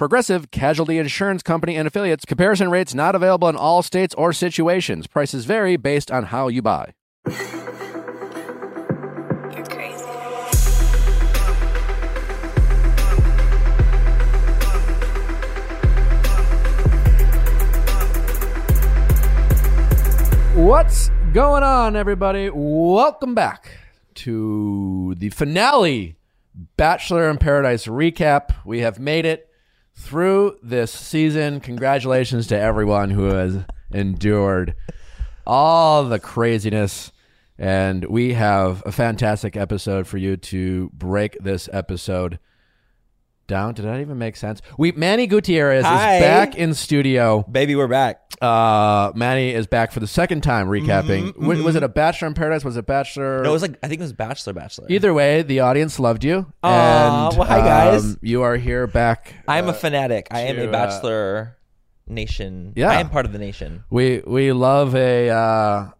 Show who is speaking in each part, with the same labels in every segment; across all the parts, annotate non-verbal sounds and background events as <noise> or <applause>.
Speaker 1: Progressive Casualty Insurance Company and affiliates. Comparison rates not available in all states or situations. Prices vary based on how you buy.
Speaker 2: You're crazy.
Speaker 1: What's going on, everybody? Welcome back to the finale Bachelor in Paradise recap. We have made it through this season. Congratulations to everyone who has endured all the craziness. And we have a fantastic episode for you to break this episode down. Did that even make sense? We Manny Gutierrez
Speaker 3: Hi.
Speaker 1: is back in studio.
Speaker 3: Baby, we're back.
Speaker 1: Uh, Manny is back for the second time recapping. Wa- Was it a Bachelor in Paradise? Was it Bachelor?
Speaker 3: Mm-hmm, No, it was like I think it was Bachelor Bachelor.
Speaker 1: Either way, the audience loved you.
Speaker 3: Aw,
Speaker 1: and
Speaker 3: well, hi, guys.
Speaker 1: um, you are here back.
Speaker 3: I'm a fanatic. I am
Speaker 1: to,
Speaker 3: a
Speaker 1: uh,
Speaker 3: Bachelor nation.
Speaker 1: Yeah.
Speaker 3: I am part of the nation.
Speaker 1: We we love a uh,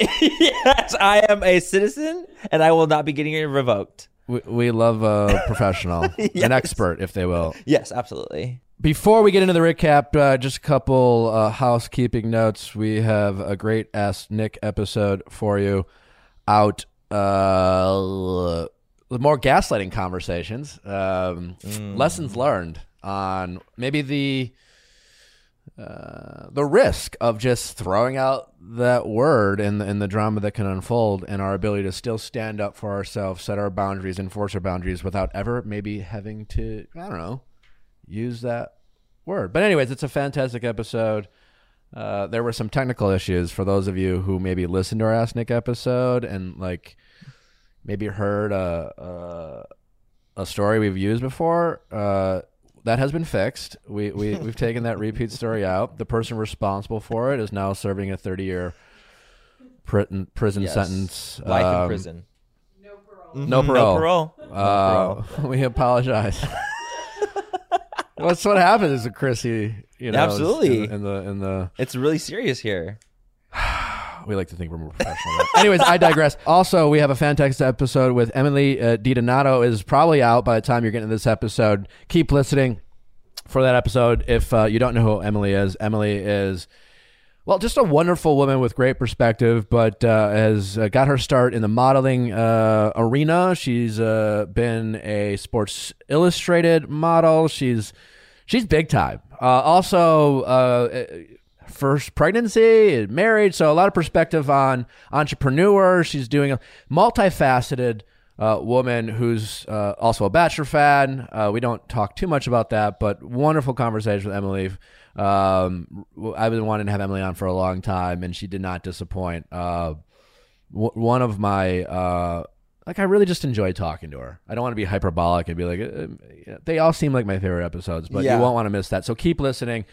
Speaker 1: <laughs>
Speaker 3: yes, I am a citizen, and I will not be getting it revoked.
Speaker 1: We, we love a <laughs> professional, an expert, if they will.
Speaker 3: Yes, absolutely.
Speaker 1: Before we get into the recap, uh, just a couple uh, housekeeping notes. We have a great Ask Nick episode for you out. Uh, more gaslighting conversations, um, lessons learned on maybe the the risk of just throwing out that word and the, and the drama that can unfold, and our ability to still stand up for ourselves, set our boundaries, enforce our boundaries without ever maybe having to I don't know use that word. But anyways, it's a fantastic episode. Uh, there were some technical issues for those of you who maybe listened to our Ask Nick episode and like maybe heard a a, a story we've used before. Uh, that has been fixed. We we <laughs> we've taken that repeat story out. The person responsible for it is now serving a thirty year prison prison
Speaker 3: Yes.
Speaker 1: sentence.
Speaker 3: Life in
Speaker 1: Um,
Speaker 3: prison.
Speaker 1: No
Speaker 3: Mhm,
Speaker 1: parole.
Speaker 3: No parole.
Speaker 1: Uh, <laughs> we apologize. <laughs> What's what happens to Chrissy? You know,
Speaker 3: Absolutely.
Speaker 1: In, in the in the
Speaker 3: It's really serious here.
Speaker 1: We like to think we're more professional. Anyways, I digress. Also, we have a fantastic episode with Emily uh, DiDonato is probably out by the time you're getting this episode. Keep listening for that episode. If uh, you don't know who Emily is, Emily is. Well, just a wonderful woman with great perspective, but uh, has uh, got her start in the modeling uh, arena. She's uh, been a Sports Illustrated model. She's she's big time. Uh, also, uh, first pregnancy, married, so a lot of perspective on entrepreneur. She's doing a multifaceted uh, woman who's uh, also a Bachelor fan. Uh, we don't talk too much about that, but wonderful conversation with Emily. Um, I've been wanting to have Emily on for a long time, and she did not disappoint. Uh, w- one of my uh, like, I really just enjoy talking to her. I don't want to be hyperbolic and be like, uh, they all seem like my favorite episodes, but
Speaker 3: Yeah.
Speaker 1: you won't want to miss that. So keep listening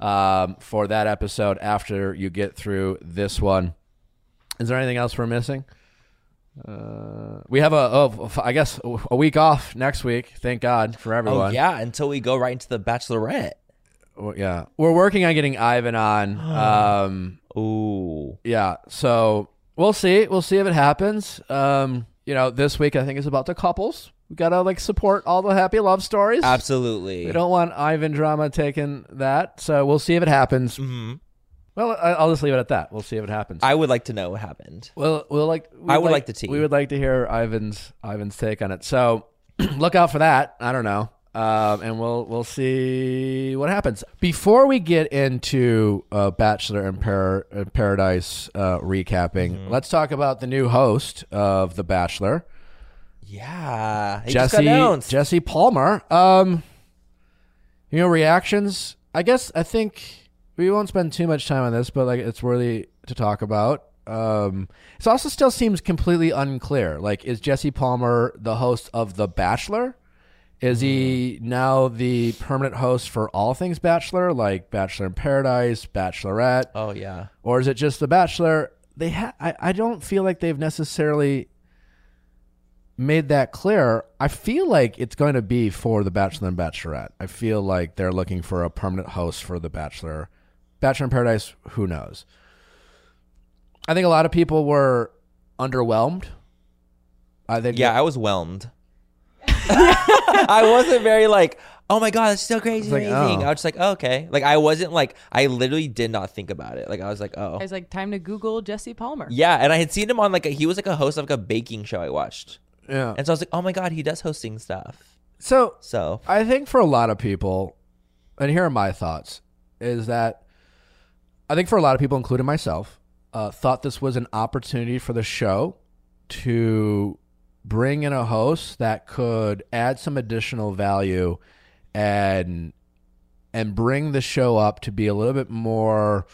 Speaker 1: um, for that episode after you get through this one. Is there anything else we're missing? Uh, we have a, oh, I guess, a week off next week. Thank God for everyone.
Speaker 3: Oh yeah, until we go right into the Bachelorette.
Speaker 1: Well, yeah. We're working on getting Ivan on. <gasps> Um,
Speaker 3: Ooh.
Speaker 1: yeah. So we'll see. We'll see if it happens. Um, you know, this week I think is about the couples. We gotta like support all the happy love stories.
Speaker 3: Absolutely.
Speaker 1: We don't want Ivan drama taking that. So we'll see if it happens.
Speaker 3: hmm
Speaker 1: Well, I- I'll just leave it at that. We'll see if it happens.
Speaker 3: I would like to know what happened.
Speaker 1: Well, we'll like.
Speaker 3: I would like tea.
Speaker 1: We would like to hear Ivan's Ivan's take on it. So <clears throat> look out for that. I don't know, um, and we'll we'll see what happens. Before we get into uh, Bachelor in, Par- Paradise uh, recapping,
Speaker 3: Mm-hmm.
Speaker 1: let's talk about the new host of The Bachelor,
Speaker 3: Yeah. He just got
Speaker 1: Jesse
Speaker 3: announced.
Speaker 1: Jesse Palmer. Um, you know reactions. I guess I think we won't spend too much time on this, but like it's worthy to talk about. Um, it also still seems completely unclear. Like, is Jesse Palmer the host of The Bachelor? Is he now the permanent host for all things Bachelor, like Bachelor in Paradise, Bachelorette,
Speaker 3: Oh yeah.
Speaker 1: or is it just The Bachelor? They ha- I, I don't feel like they've necessarily made that clear. I feel like it's going to be for The Bachelor and Bachelorette. I feel like they're looking for a permanent host for The Bachelor. Bachelor in Paradise, who knows? I think a lot of people were underwhelmed. I think
Speaker 3: Yeah, I was whelmed. <laughs> I wasn't very like, oh my god, it's so crazy,
Speaker 1: It's like,
Speaker 3: amazing.
Speaker 1: oh.
Speaker 3: I was just like, oh, okay. Like I wasn't like, I literally did not think about it. Like I was like, oh,
Speaker 2: I was like, time to Google Jesse Palmer.
Speaker 3: yeah. And I had seen him on like a, he was like a host of like a baking show I watched,
Speaker 1: yeah.
Speaker 3: and so I was like, oh my god, he does hosting stuff.
Speaker 1: So
Speaker 3: So
Speaker 1: I think for a lot of people, and here are my thoughts, is that I think for a lot of people, including myself, uh, thought this was an opportunity for the show to bring in a host that could add some additional value and and bring the show up to be a little bit more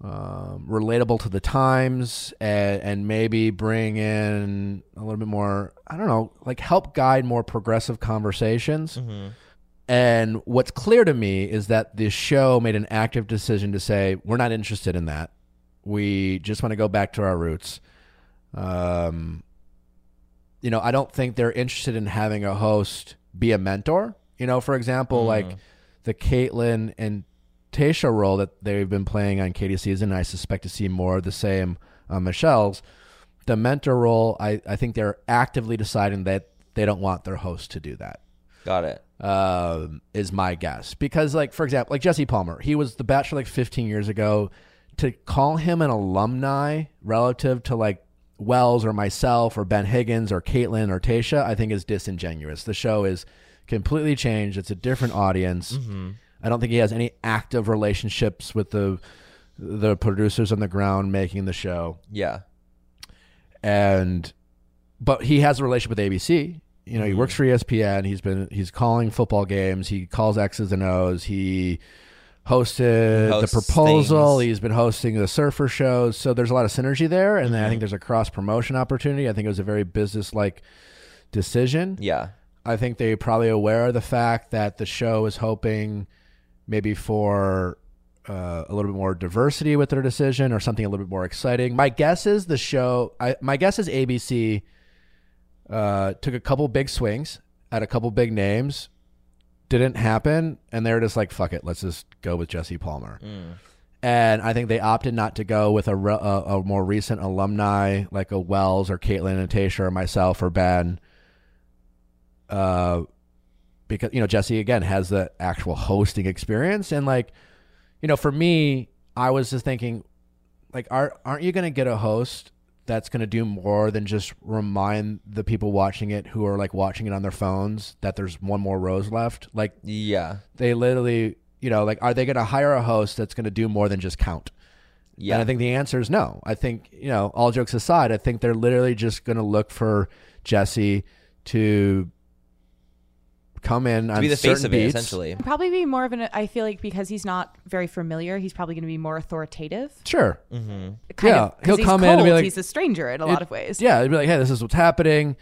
Speaker 1: um, relatable to the times and, and maybe bring in a little bit more i don't know like help guide more progressive conversations. And what's clear to me is that the show made an active decision to say we're not interested in that. We just want to go back to our roots. Um, you know i don't think they're interested in having a host be a mentor. You know for example like the Kaitlyn and Tasha role that they've been playing on Katie's season. I suspect to see more of the same on Michelle's. The mentor role, I, I think they're actively deciding that they don't want their host to do that.
Speaker 3: got it.
Speaker 1: Um, is my guess because, like for example, like Jesse Palmer, he was the Bachelor like 15 years ago. To call him an alumni relative to like Wells or myself or Ben Higgins or Kaitlyn or Tasha, I think is disingenuous. The show is completely changed. It's a different audience. I don't think he has any active relationships with the the producers on the ground making the show.
Speaker 3: Yeah.
Speaker 1: And but he has a relationship with ABC. You know, he mm-hmm. works for ESPN. He's been he's calling football games. He calls X's and O's. He hosted
Speaker 3: Hosts
Speaker 1: the proposal.
Speaker 3: things.
Speaker 1: He's been hosting the surfer shows. So there's a lot of synergy there, and then I think mm-hmm. there's a cross promotion opportunity. I think it was a very business like decision.
Speaker 3: Yeah.
Speaker 1: I think they're probably aware of the fact that the show is hoping maybe for uh, a little bit more diversity with their decision or something a little bit more exciting. My guess is the show. I, my guess is ABC uh, took a couple big swings at a couple big names, didn't happen, and they're just like, "Fuck it, let's just go with Jesse Palmer." And I think they opted not to go with a, re- a, a more recent alumni like a Wells or Kaitlyn and Tasha or myself or Ben uh, because you know Jesse again has the actual hosting experience, and like, you know, for me, I was just thinking, like, are aren't you going to get a host that's going to do more than just remind the people watching it who are like watching it on their phones that there's one more rose left? Like,
Speaker 3: Yeah.
Speaker 1: they literally, you know, like, are they going to hire a host that's going to do more than just count?
Speaker 3: Yeah.
Speaker 1: And I think the answer is no. I think, you know, all jokes aside, I think they're literally just going to look for Jesse to come in
Speaker 3: to
Speaker 1: on
Speaker 3: be the face
Speaker 1: certain
Speaker 3: of it,
Speaker 1: beats.
Speaker 3: essentially.
Speaker 2: Probably be more of an. I feel like because he's not very familiar, he's probably going to be more authoritative.
Speaker 1: Sure.
Speaker 3: Mm-hmm.
Speaker 2: Kind
Speaker 1: Yeah,
Speaker 2: of, 'cause
Speaker 1: he'll
Speaker 2: he's
Speaker 1: come in and be like-
Speaker 2: he's a stranger in a
Speaker 1: It-
Speaker 2: lot of ways.
Speaker 1: Yeah, he'd be like, hey, this is what's happening.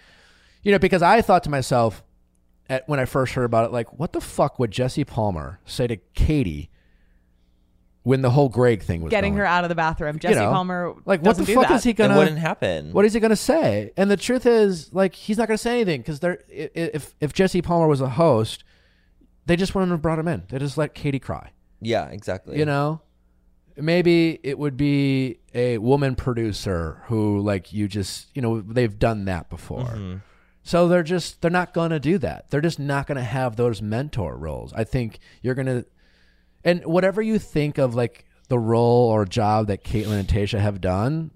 Speaker 1: You know, because I thought to myself at, when I first heard about it, like, what the fuck would Jesse Palmer say to Katie when the whole Greg thing was
Speaker 2: Getting
Speaker 1: going?
Speaker 2: her out of the bathroom. Jesse
Speaker 1: know,
Speaker 2: Palmer
Speaker 1: Like, what the
Speaker 2: do
Speaker 1: fuck
Speaker 2: that.
Speaker 1: is he gonna?
Speaker 3: It wouldn't happen.
Speaker 1: What is he going to say? And the truth is, like, he's not going to say anything because they're i- i- if if Jesse Palmer was a host, they just wouldn't have brought him in. They just let Katie cry.
Speaker 3: yeah, exactly.
Speaker 1: You know, maybe it would be a woman producer who, like, you just you know they've done that before.
Speaker 3: Mm-hmm.
Speaker 1: So they're just they're not going to do that. They're just not going to have those mentor roles. I think you're going to and whatever you think of like the role or job that Kaitlyn and Tasha have done,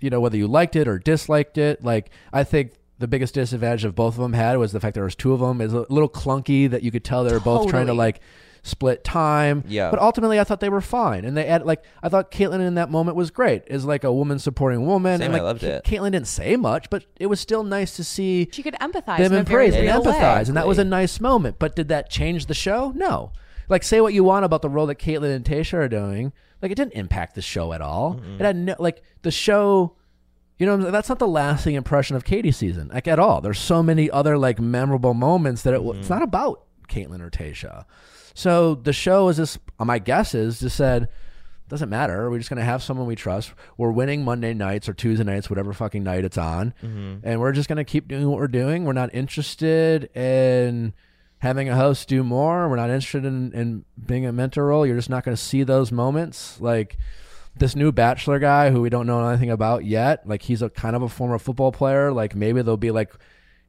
Speaker 1: you know, whether you liked it or disliked it, like I think the biggest disadvantage of both of them had was the fact there was two of them. Is a little clunky that you could tell they were both trying to like split time.
Speaker 3: Yeah.
Speaker 1: But ultimately, I thought they were fine, and they had like I thought Kaitlyn in that moment was great. Is like a woman supporting woman,
Speaker 3: Same,
Speaker 1: and
Speaker 3: I loved
Speaker 1: Ca-
Speaker 3: it.
Speaker 1: Kaitlyn didn't say much, but it was still nice to see
Speaker 2: She could empathize
Speaker 1: them
Speaker 2: in
Speaker 1: and praise and
Speaker 2: real way.
Speaker 1: empathize, and that was a nice moment. But did that change the show? No. Like, say what you want about the role that Kaitlyn and Tasha are doing, like it didn't impact the show at all. It had no like the show You know, that's not the lasting impression of Katie season, like at all. There's so many other like memorable moments that it,
Speaker 3: Mm-hmm.
Speaker 1: it's not about Kaitlyn or Tasha. So the show is just, my guess is, just said, doesn't matter. We're just gonna have someone we trust. We're winning Monday nights or Tuesday nights, whatever fucking night it's on,
Speaker 3: Mm-hmm.
Speaker 1: and we're just gonna keep doing what we're doing. We're not interested in having a host do more. We're not interested in, in being a mentor role. You're just not gonna see those moments like this new bachelor guy who we don't know anything about yet like he's a kind of a former football player like maybe there'll be like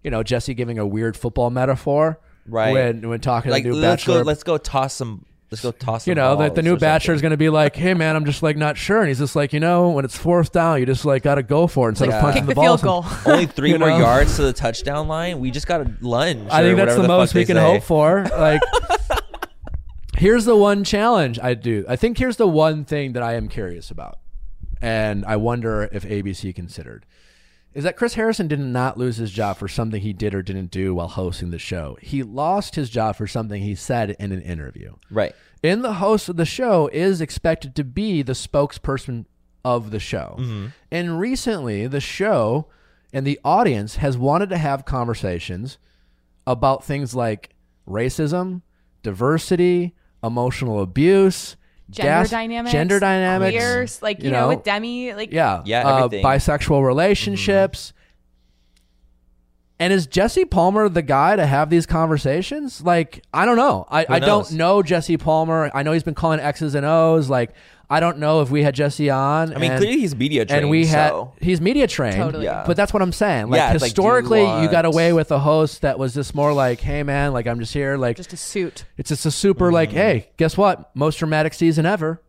Speaker 1: you know jesse giving a weird football metaphor
Speaker 3: Right.
Speaker 1: when when talking
Speaker 3: Like
Speaker 1: to new
Speaker 3: let's
Speaker 1: bachelor
Speaker 3: go. Let's go toss some. Let's go toss.
Speaker 1: You know the, the new bachelor is going to be like hey man i'm just like not sure and he's just like you know when it's fourth down you just like got to go for it instead
Speaker 3: Like,
Speaker 1: of punching
Speaker 2: Kick
Speaker 1: the,
Speaker 2: the
Speaker 1: ball
Speaker 2: field goal. <laughs>
Speaker 3: Only three
Speaker 1: You
Speaker 3: more
Speaker 1: know?
Speaker 3: yards to the touchdown line. We just got to lunge.
Speaker 1: I
Speaker 3: or
Speaker 1: think that's
Speaker 3: whatever
Speaker 1: the most we can
Speaker 3: say.
Speaker 1: hope for. <laughs> Like, here's the one challenge I do. I think here's the one thing that I am curious about, and I wonder if ABC considered is that Chris Harrison did not lose his job for something he did or didn't do while hosting the show. He lost his job for something he said in an interview.
Speaker 3: Right.
Speaker 1: And the host of the show is expected to be the spokesperson of the show. Mm-hmm. And recently, the show and the audience has wanted to have conversations about things like racism, diversity, emotional abuse,
Speaker 2: Gender
Speaker 1: gas-
Speaker 2: dynamics,
Speaker 1: gender dynamics,
Speaker 2: queers, like you,
Speaker 1: you
Speaker 2: know,
Speaker 1: know,
Speaker 2: with Demi, like
Speaker 1: yeah,
Speaker 3: Yeah,
Speaker 1: uh,
Speaker 3: everything.
Speaker 1: bisexual relationships. And is Jesse Palmer the guy to have these conversations? Like, I don't know. I, I don't know Jesse Palmer. I know he's been calling X's and O's. Like, I don't know if we had Jesse on.
Speaker 3: I mean,
Speaker 1: and,
Speaker 3: clearly he's media trained.
Speaker 1: and we had
Speaker 3: so.
Speaker 1: he's media trained.
Speaker 2: Totally.
Speaker 3: Yeah.
Speaker 1: But that's what I'm saying. Like
Speaker 3: Yeah, it's like, you
Speaker 1: historically, you got away with a host that was just more like, "Hey, man, like I'm just here." Like
Speaker 2: just a suit.
Speaker 1: it's just a super like,
Speaker 3: Mm-hmm.
Speaker 1: hey, guess what? Most dramatic season ever.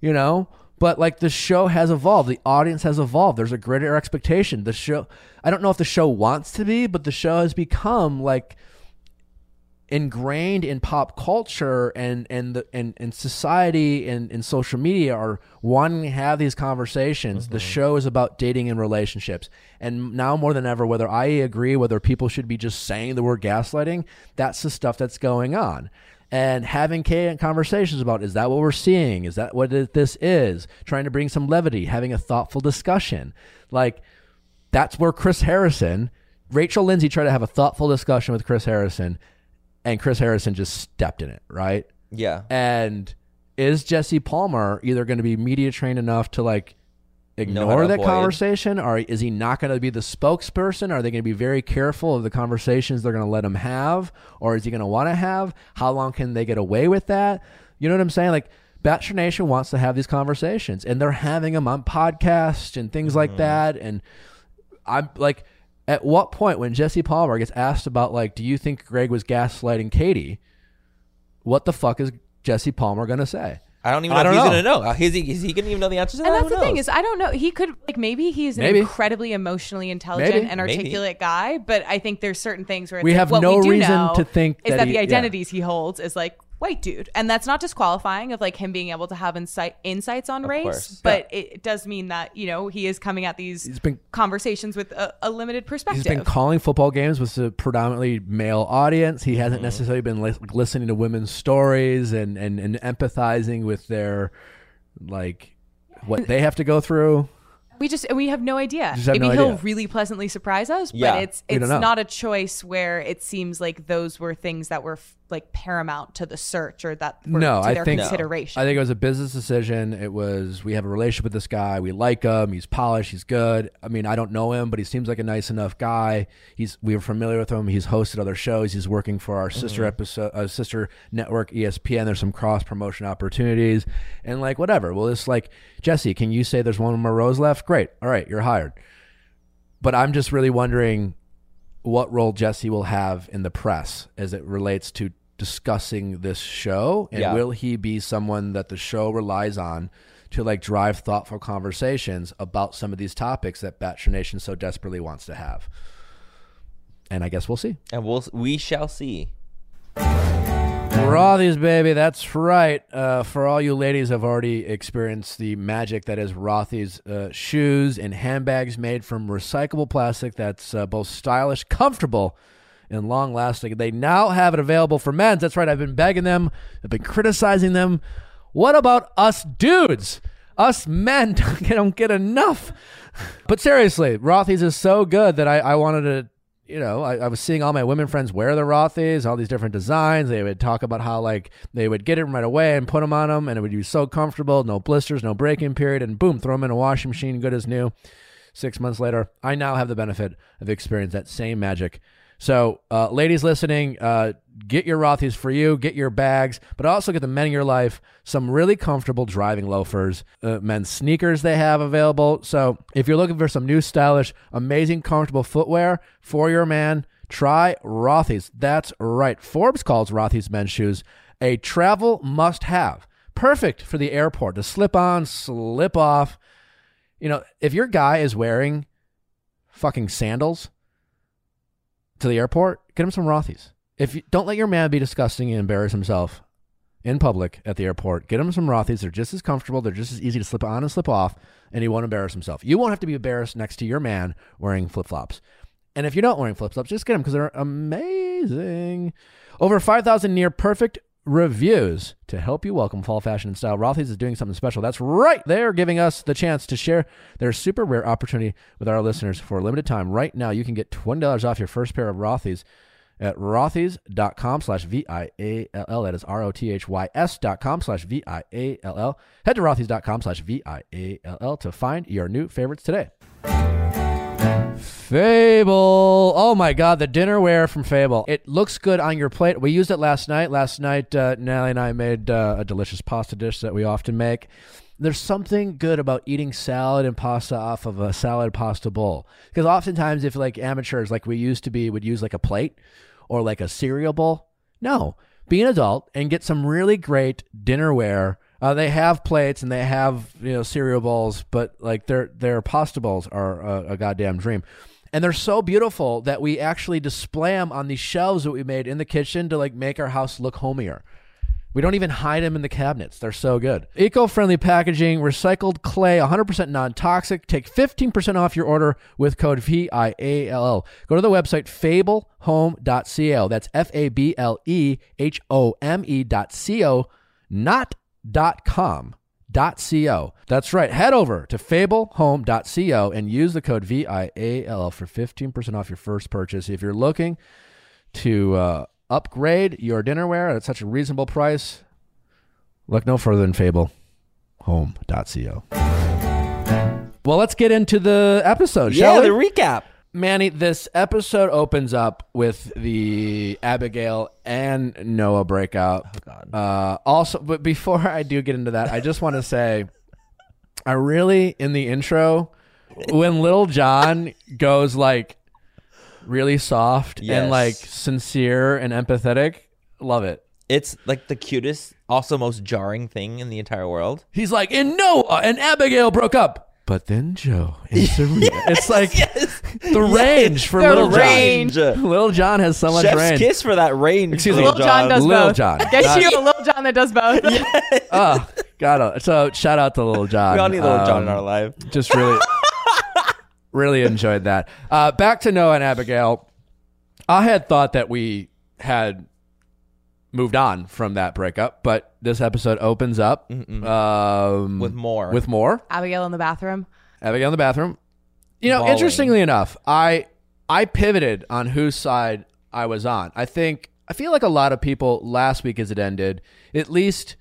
Speaker 1: You know? But like the show has evolved. The audience has evolved. There's a greater expectation. The show I don't know if the show wants to be, but the show has become like ingrained in pop culture and and the and, and society and, and social media are wanting to have these conversations. The mm-hmm. show is about dating and relationships. And now more than ever, whether I agree whether people should be just saying the word gaslighting, that's the stuff that's going on. And having conversations about is that what we're seeing? Is that what it- this is? Trying to bring some levity, having a thoughtful discussion. Like that's where Chris Harrison, Rachel Lindsay tried to have a thoughtful discussion with Chris Harrison, and Chris Harrison just stepped in it, right?
Speaker 3: Yeah.
Speaker 1: And is Jesse Palmer either going to be media trained enough to like ignore that
Speaker 3: avoid.
Speaker 1: conversation, or is he not going to be the spokesperson? Are they going to be very careful of the conversations they're going to let him have, or is he going to want to have? How long can they get away with that? You know what I'm saying? Like. Bachelor Nation wants to have these conversations, and they're having them on podcasts and things
Speaker 3: Mm-hmm.
Speaker 1: like that. And I'm like, at what point when Jesse Palmer gets asked about like, do you think Greg was gaslighting Katie? What the fuck is Jesse Palmer gonna say?
Speaker 3: I don't even
Speaker 1: I
Speaker 3: know if
Speaker 1: don't
Speaker 3: he's
Speaker 1: know.
Speaker 3: gonna know. Is he? Is he gonna even know the answers? to
Speaker 2: And
Speaker 3: that?
Speaker 2: that's
Speaker 3: Who
Speaker 2: the thing is, I don't know. He could like maybe he's an
Speaker 1: Maybe.
Speaker 2: incredibly emotionally intelligent
Speaker 1: Maybe.
Speaker 2: and
Speaker 3: Maybe.
Speaker 2: articulate guy, but I think there's certain things where it's
Speaker 1: We
Speaker 2: like,
Speaker 1: have
Speaker 2: what
Speaker 1: no
Speaker 2: we do
Speaker 1: reason
Speaker 2: know
Speaker 1: to think
Speaker 2: is
Speaker 1: that
Speaker 2: that,
Speaker 1: he-
Speaker 2: the
Speaker 1: yeah.
Speaker 2: identities he holds is like white dude, and that's not disqualifying of like him being able to have insight insights on race,
Speaker 3: course.
Speaker 2: but it does mean that you know he is coming at these
Speaker 1: He's been
Speaker 2: conversations with a, a limited perspective.
Speaker 1: he's been calling football games with a predominantly male audience. He
Speaker 3: Mm-hmm.
Speaker 1: hasn't necessarily been li- listening to women's stories and, and and empathizing with their like what they have to go through.
Speaker 2: We just we have no idea.
Speaker 1: Just have
Speaker 2: Maybe
Speaker 1: no
Speaker 2: he'll
Speaker 1: idea.
Speaker 2: really pleasantly surprise us,
Speaker 3: Yeah,
Speaker 2: but it's it's
Speaker 1: don't
Speaker 2: not a choice where it seems like those were things that were f- like paramount to the search or that were
Speaker 1: No,
Speaker 2: to
Speaker 1: I
Speaker 2: their
Speaker 1: think-
Speaker 2: consideration.
Speaker 1: I think it was a business decision. It was we have a relationship with this guy. We like him. He's polished. He's good. I mean, I don't know him, but he seems like a nice enough guy. He's we are familiar with him. He's hosted other shows. He's working for our sister episode, uh, sister network ESPN. There's some cross promotion opportunities, and like whatever. Well, it's like Jesse. Can you say there's one more rose left? Great. All right, you're hired. But I'm just really wondering what role Jesse will have in the press as it relates to discussing this show and
Speaker 3: Yeah.
Speaker 1: will he be someone that the show relies on to like drive thoughtful conversations about some of these topics that Bachelor Nation so desperately wants to have and I guess we'll see
Speaker 3: and we'll we shall see.
Speaker 1: Rothy's baby, that's right. Uh, for all you ladies have already experienced the magic that is Rothy's uh, shoes and handbags made from recyclable plastic that's uh, both stylish, comfortable, and long lasting. They now have it available for men. That's right. I've been begging them, I've been criticizing them. What about us dudes? us men <laughs> don't get, don't get enough. But seriously, Rothy's is so good that I, I wanted to, you know, I, I was seeing all my women friends wear the Rothy's, all these different designs. They would talk about how like they would get it right away and put them on them, and it would be so comfortable, no blisters, no break-in period, and boom, throw them in a washing machine, good as new. Six months later, I now have the benefit of experiencing that same magic. So, uh, ladies listening, uh, get your Rothy's for you, get your bags, but also get the men in your life some really comfortable driving loafers, uh, men's sneakers they have available. So, if you're looking for some new, stylish, amazing, comfortable footwear for your man, try Rothy's. That's right. Forbes calls Rothy's men's shoes a travel must have. Perfect for the airport to slip on, slip off. You know, if your guy is wearing fucking sandals, to the airport, get him some Rothy's. If you, don't let your man be disgusting and embarrass himself in public at the airport. Get him some Rothy's. They're just as comfortable. They're just as easy to slip on and slip off, and he won't embarrass himself. You won't have to be embarrassed next to your man wearing flip flops. And if you're not wearing flip flops, just get them because they're amazing. Over 5,000 near perfect reviews to help you welcome fall fashion and style. Rothy's is doing something special. That's right. They're giving us the chance to share their super rare opportunity with our listeners for a limited time. Right now, you can get $20 off your first pair of Rothy's at rothys.com slash V-I-A-L-L. That is R-O-T-H-Y-S dot com slash V-I-A-L-L. Head to rothys.com slash V-I-A-L-L to find your new favorites today. Fable. Oh my God, the dinnerware from Fable. It looks good on your plate. We used it last night. Last night, uh, Natalie and I made uh, a delicious pasta dish that we often make. There's something good about eating salad and pasta off of a salad pasta bowl. Because oftentimes, if like amateurs, like we used to be, would use like a plate or like a cereal bowl. No, be an adult and get some really great dinnerware. Uh, they have plates and they have you know cereal bowls, but like their their pasta bowls are a, a goddamn dream. And they're so beautiful that we actually display them on these shelves that we made in the kitchen to like make our house look homier. We don't even hide them in the cabinets. They're so good. Eco-friendly packaging, recycled clay, 100% non-toxic. Take 15% off your order with code VIALL. Go to the website fablehome.co. That's F A B L E H O M E dot co, not dot com. Dot co. That's right. Head over to fablehome.co and use the code VIALL for 15% off your first purchase. If you're looking to uh, upgrade your dinnerware at such a reasonable price, look no further than fablehome.co. Well, let's get into the episode,
Speaker 3: Yeah,
Speaker 1: shall
Speaker 3: the
Speaker 1: we?
Speaker 3: recap.
Speaker 1: Manny, this episode opens up with the Abigail and Noah breakout.
Speaker 3: Oh, God.
Speaker 1: Uh, also, but before I do get into that, I just want to <laughs> say, I really in the intro when Little John goes like really soft
Speaker 3: Yes.
Speaker 1: and like sincere and empathetic, love it.
Speaker 3: It's like the cutest, also most jarring thing in the entire world.
Speaker 1: He's like, and Noah and Abigail broke up. But then Joe and <laughs> Serene. it's like the range for
Speaker 2: The
Speaker 1: Little
Speaker 2: range.
Speaker 1: John. Little John has so much
Speaker 3: Chef's
Speaker 1: range.
Speaker 3: kiss for that range.
Speaker 1: Excuse me.
Speaker 2: Little John does
Speaker 1: Lil
Speaker 2: both.
Speaker 1: John.
Speaker 2: Get
Speaker 1: Not-
Speaker 2: you a Little John that does both. <laughs>
Speaker 1: Oh, got it. So shout out to Little John.
Speaker 3: We all need Little John in
Speaker 1: Um,
Speaker 3: our life.
Speaker 1: Just really, <laughs> really enjoyed that. Uh, back to Noah and Abigail. I had thought that we had moved on from that breakup, but this episode opens up um,
Speaker 3: With more.
Speaker 1: With more.
Speaker 2: Abigail in the bathroom.
Speaker 1: Abigail in the bathroom. You know,
Speaker 3: Bawling.
Speaker 1: interestingly enough, I I pivoted on whose side I was on. I think I feel like a lot of people last week as it ended, at least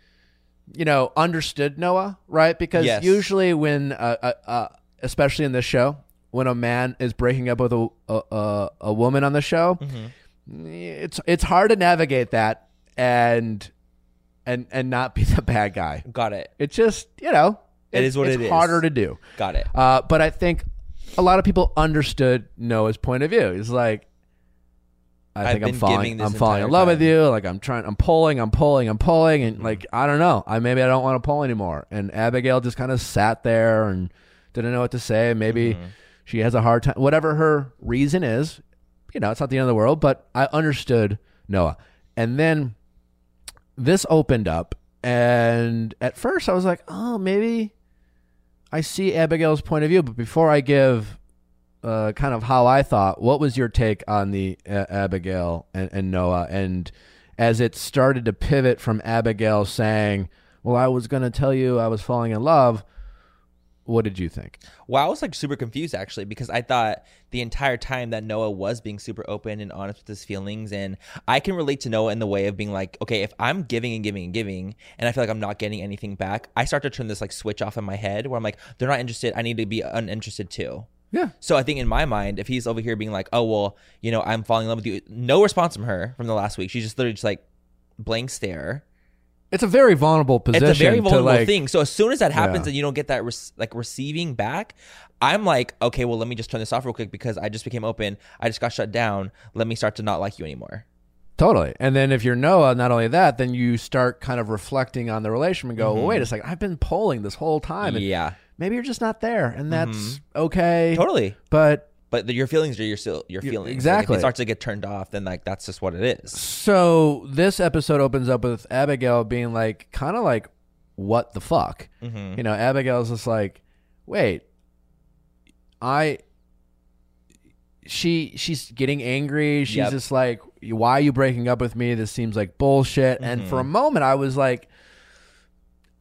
Speaker 1: you know, understood Noah, right? Because
Speaker 3: Yes.
Speaker 1: usually when uh, uh, uh, especially in this show, when a man is breaking up with a a, a, a woman on the show,
Speaker 3: Mm-hmm.
Speaker 1: it's it's hard to navigate that and and and not be <laughs> the bad guy.
Speaker 3: Got it.
Speaker 1: It's just, you know,
Speaker 3: It
Speaker 1: it's-
Speaker 3: what
Speaker 1: it's
Speaker 3: it is.
Speaker 1: harder to do.
Speaker 3: Got it.
Speaker 1: Uh, but I think a lot of people understood Noah's point of view. He's like, I
Speaker 3: I've
Speaker 1: think I'm falling. I'm falling in love with you. Like I'm trying. I'm pulling. I'm pulling. I'm pulling. And
Speaker 3: Mm-hmm.
Speaker 1: like I don't know. I maybe I don't want to pull anymore. And Abigail just kind of sat there and didn't know what to say. Maybe
Speaker 3: Mm-hmm.
Speaker 1: she has a hard time. Whatever her reason is, you know, it's not the end of the world. But I understood Noah. And then this opened up, and at first I was like, oh, maybe I see Abigail's point of view. But before I give uh, kind of how I thought, what was your take on the uh, Abigail and, and Noah? And as it started to pivot from Abigail saying, well, I was going to tell you I was falling in love, what did you think?
Speaker 3: Well, I was like super confused actually because I thought the entire time that Noah was being super open and honest with his feelings, and I can relate to Noah in the way of being like, okay, if I'm giving and giving and giving, and I feel like I'm not getting anything back, I start to turn this like switch off in my head where I'm like, they're not interested. I need to be uninterested too.
Speaker 1: Yeah.
Speaker 3: So I think in my mind, if he's over here being like, oh well, you know, I'm falling in love with you, no response from her from the last week. She's just literally just like blank stare.
Speaker 1: It's a very vulnerable position.
Speaker 3: It's a very vulnerable
Speaker 1: like,
Speaker 3: thing. So as soon as that happens
Speaker 1: Yeah.
Speaker 3: and you don't get that res- like receiving back, I'm like, okay, well, let me just turn this off real quick because I just became open. I just got shut down. Let me start to not like you anymore.
Speaker 1: Totally. And then if you're Noah, not only that, then you start kind of reflecting on the relationship and go, well, wait a second, I've been polling this whole time. And
Speaker 3: Yeah,
Speaker 1: maybe you're just not there. And that's mm-hmm. okay.
Speaker 3: totally.
Speaker 1: But
Speaker 3: But the, your feelings are your still your feelings. Like,
Speaker 1: exactly.
Speaker 3: if it starts to get turned off, then like that's just what it is.
Speaker 1: so this episode opens up with Abigail being like, kind of like, what the fuck?
Speaker 3: Mm-hmm.
Speaker 1: You know, Abigail's just like, wait, I. She she's getting angry. She's
Speaker 3: Yep.
Speaker 1: just like, why are you breaking up with me? This seems like bullshit. And for a
Speaker 3: Mm-hmm.
Speaker 1: moment, I was like,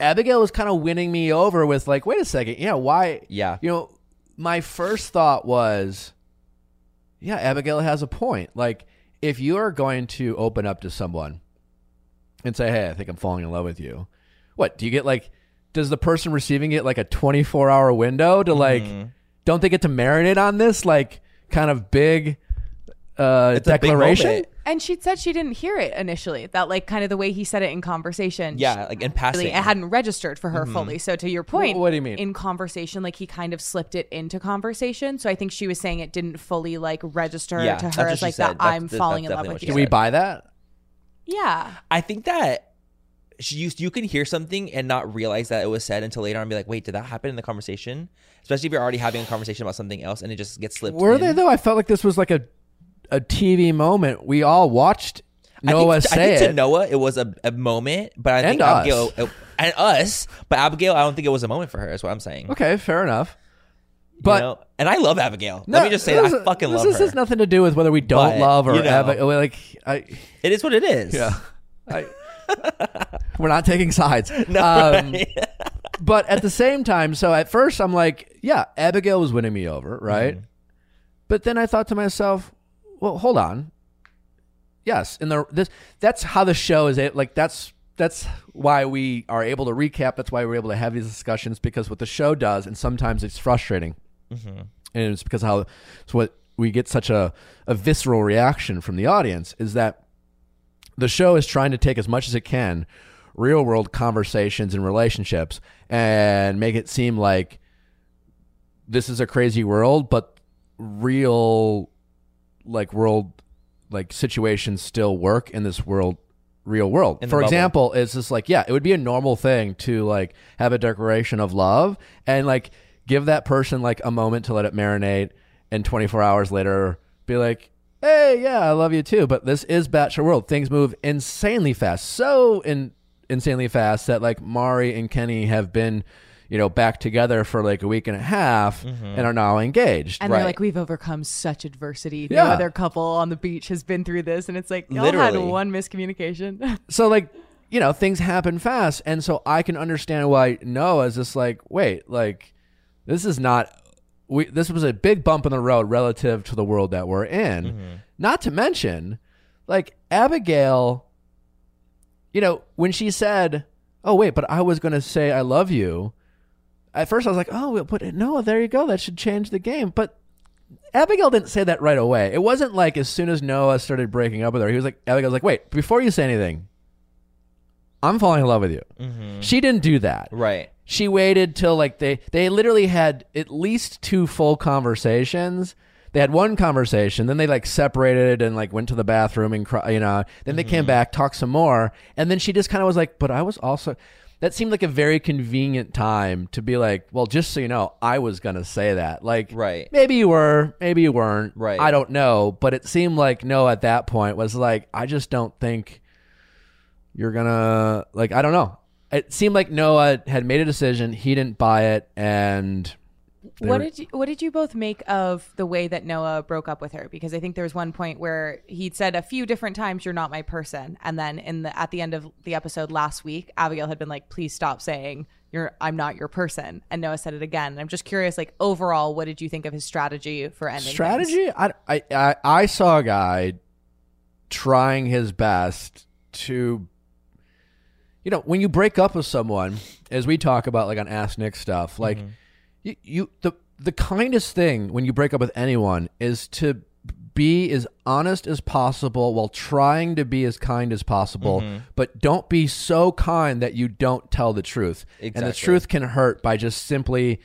Speaker 1: Abigail was kind of winning me over with like, wait a second, yeah, why?
Speaker 3: Yeah.
Speaker 1: You know, my first thought was, yeah, Abigail has a point. Like, if you are going to open up to someone and say, hey, I think I'm falling in love with you, what do you get? Like, does the person receiving it like a 24 hour window to like,
Speaker 3: Mm-hmm.
Speaker 1: don't they get to marinate on this like kind of big uh,
Speaker 3: It's
Speaker 1: declaration?
Speaker 3: Moment.
Speaker 2: And she said she didn't hear it initially. That like kind of the way he said it in conversation.
Speaker 3: Yeah, like in passing.
Speaker 2: Really, it hadn't registered for her mm-hmm. fully. So to your point,
Speaker 1: what do you mean?
Speaker 2: In conversation, like he kind of slipped it into conversation. So I think she was saying it didn't fully like register
Speaker 3: Yeah,
Speaker 2: to her
Speaker 3: what
Speaker 2: as like that.
Speaker 3: That's-
Speaker 2: I'm
Speaker 3: that's
Speaker 2: falling in love with you.
Speaker 3: she
Speaker 1: Do we buy that?
Speaker 2: Yeah.
Speaker 3: I think that she used you can hear something and not realize that it was said until later on and be like, wait, did that happen in the conversation? Especially if you're already having a conversation about something else and it just gets slipped.
Speaker 1: Were
Speaker 3: in.
Speaker 1: they though? I felt like this was like a a TV moment. We all watched
Speaker 3: I
Speaker 1: Noah
Speaker 3: think, I
Speaker 1: say
Speaker 3: think
Speaker 1: it.
Speaker 3: to Noah it was a, a moment, but I think
Speaker 1: And us.
Speaker 3: Abigail it- and us, but Abigail, I don't think it was a moment for her. Is what I'm saying.
Speaker 1: okay, fair enough.
Speaker 3: You
Speaker 1: But
Speaker 3: know? and I love Abigail. Let me just say that
Speaker 1: this-
Speaker 3: I fucking
Speaker 1: this
Speaker 3: love
Speaker 1: is-
Speaker 3: her.
Speaker 1: has nothing to do with whether we don't
Speaker 3: But,
Speaker 1: love or
Speaker 3: you know.
Speaker 1: Like I
Speaker 3: it is what it is.
Speaker 1: yeah. I, <laughs> we're not taking sides. <laughs>
Speaker 3: No,
Speaker 1: Um,
Speaker 3: right? <laughs>
Speaker 1: but at the same time, so at first I'm like, yeah, Abigail was winning me over, right?
Speaker 3: Mm-hmm.
Speaker 1: But then I thought to myself, well, hold on. Yes, in the this that's how the show is. It like that's that's why we are able to recap. That's why we're able to have these discussions because what the show does, and sometimes it's frustrating,
Speaker 3: Mm-hmm.
Speaker 1: and it's because how it's what we get such a a visceral reaction from the audience is that the show is trying to take as much as it can real world conversations and relationships and make it seem like this is a crazy world but real like world like situations still work in this world real world. For
Speaker 3: bubble.
Speaker 1: example it's just like yeah it would be a normal thing to like have a declaration of love and like give that person like a moment to let it marinate and 24 hours later be like hey yeah i love you too. But this is bachelor world. Things move insanely fast. So in, insanely fast that like mari and kenny have been you know back together for like a week and a half mm-hmm. and are now engaged
Speaker 2: And
Speaker 3: Right.
Speaker 2: they're like, we've overcome such adversity.
Speaker 1: Yeah.
Speaker 2: No other couple on the beach has been through this. And it's like, y'all had one miscommunication. <laughs>
Speaker 1: so like you know things happen fast and so i can understand why Noah is just like wait like this is not we this was a big bump in the road relative to the world that we're in mm-hmm. not to mention like abigail you know when she said oh wait but i was going to say i love you at first i was like oh well, but no there you go that should change the game but Abigail didn't say that right away. It wasn't like as soon as Noah started breaking up with her, he was like, Abigail was like, wait, before you say anything, I'm falling in love with you. Mm-hmm. She didn't do that.
Speaker 3: right.
Speaker 1: She waited till like they they literally had at least two full conversations. They had one conversation, then they like separated and like went to the bathroom and cry, you know. Then they came mm-hmm. back, talked some more, and then she just kind of was like, "But I was also." That seemed like a very convenient time to be like, "Well, just so you know, I was gonna say that." Like,
Speaker 3: Right.
Speaker 1: Maybe you were, maybe you weren't.
Speaker 3: Right.
Speaker 1: I don't know, but it seemed like no at that point was like, I just don't think you're gonna like I don't know. It seemed like Noah had made a decision, he didn't buy it, and they
Speaker 2: what
Speaker 1: were-
Speaker 2: did you what did you both make of the way that Noah broke up with her? Because I think there was one point where he'd said a few different times, "You're not my person," and then in the at the end of the episode last week, Abigail had been like, "Please stop saying you're I'm not your person. And Noah said it again. And I'm just curious, like overall, what did you think of his strategy for ending
Speaker 1: strategy I, I i i saw a guy trying his best to you know when you break up with someone as we talk about like on ask nick stuff like mm-hmm. You, you the the kindest thing when you break up with anyone is to be as honest as possible while trying to be as kind as possible. Mm-hmm. But don't be so kind that you don't tell the truth. And the truth can hurt by just simply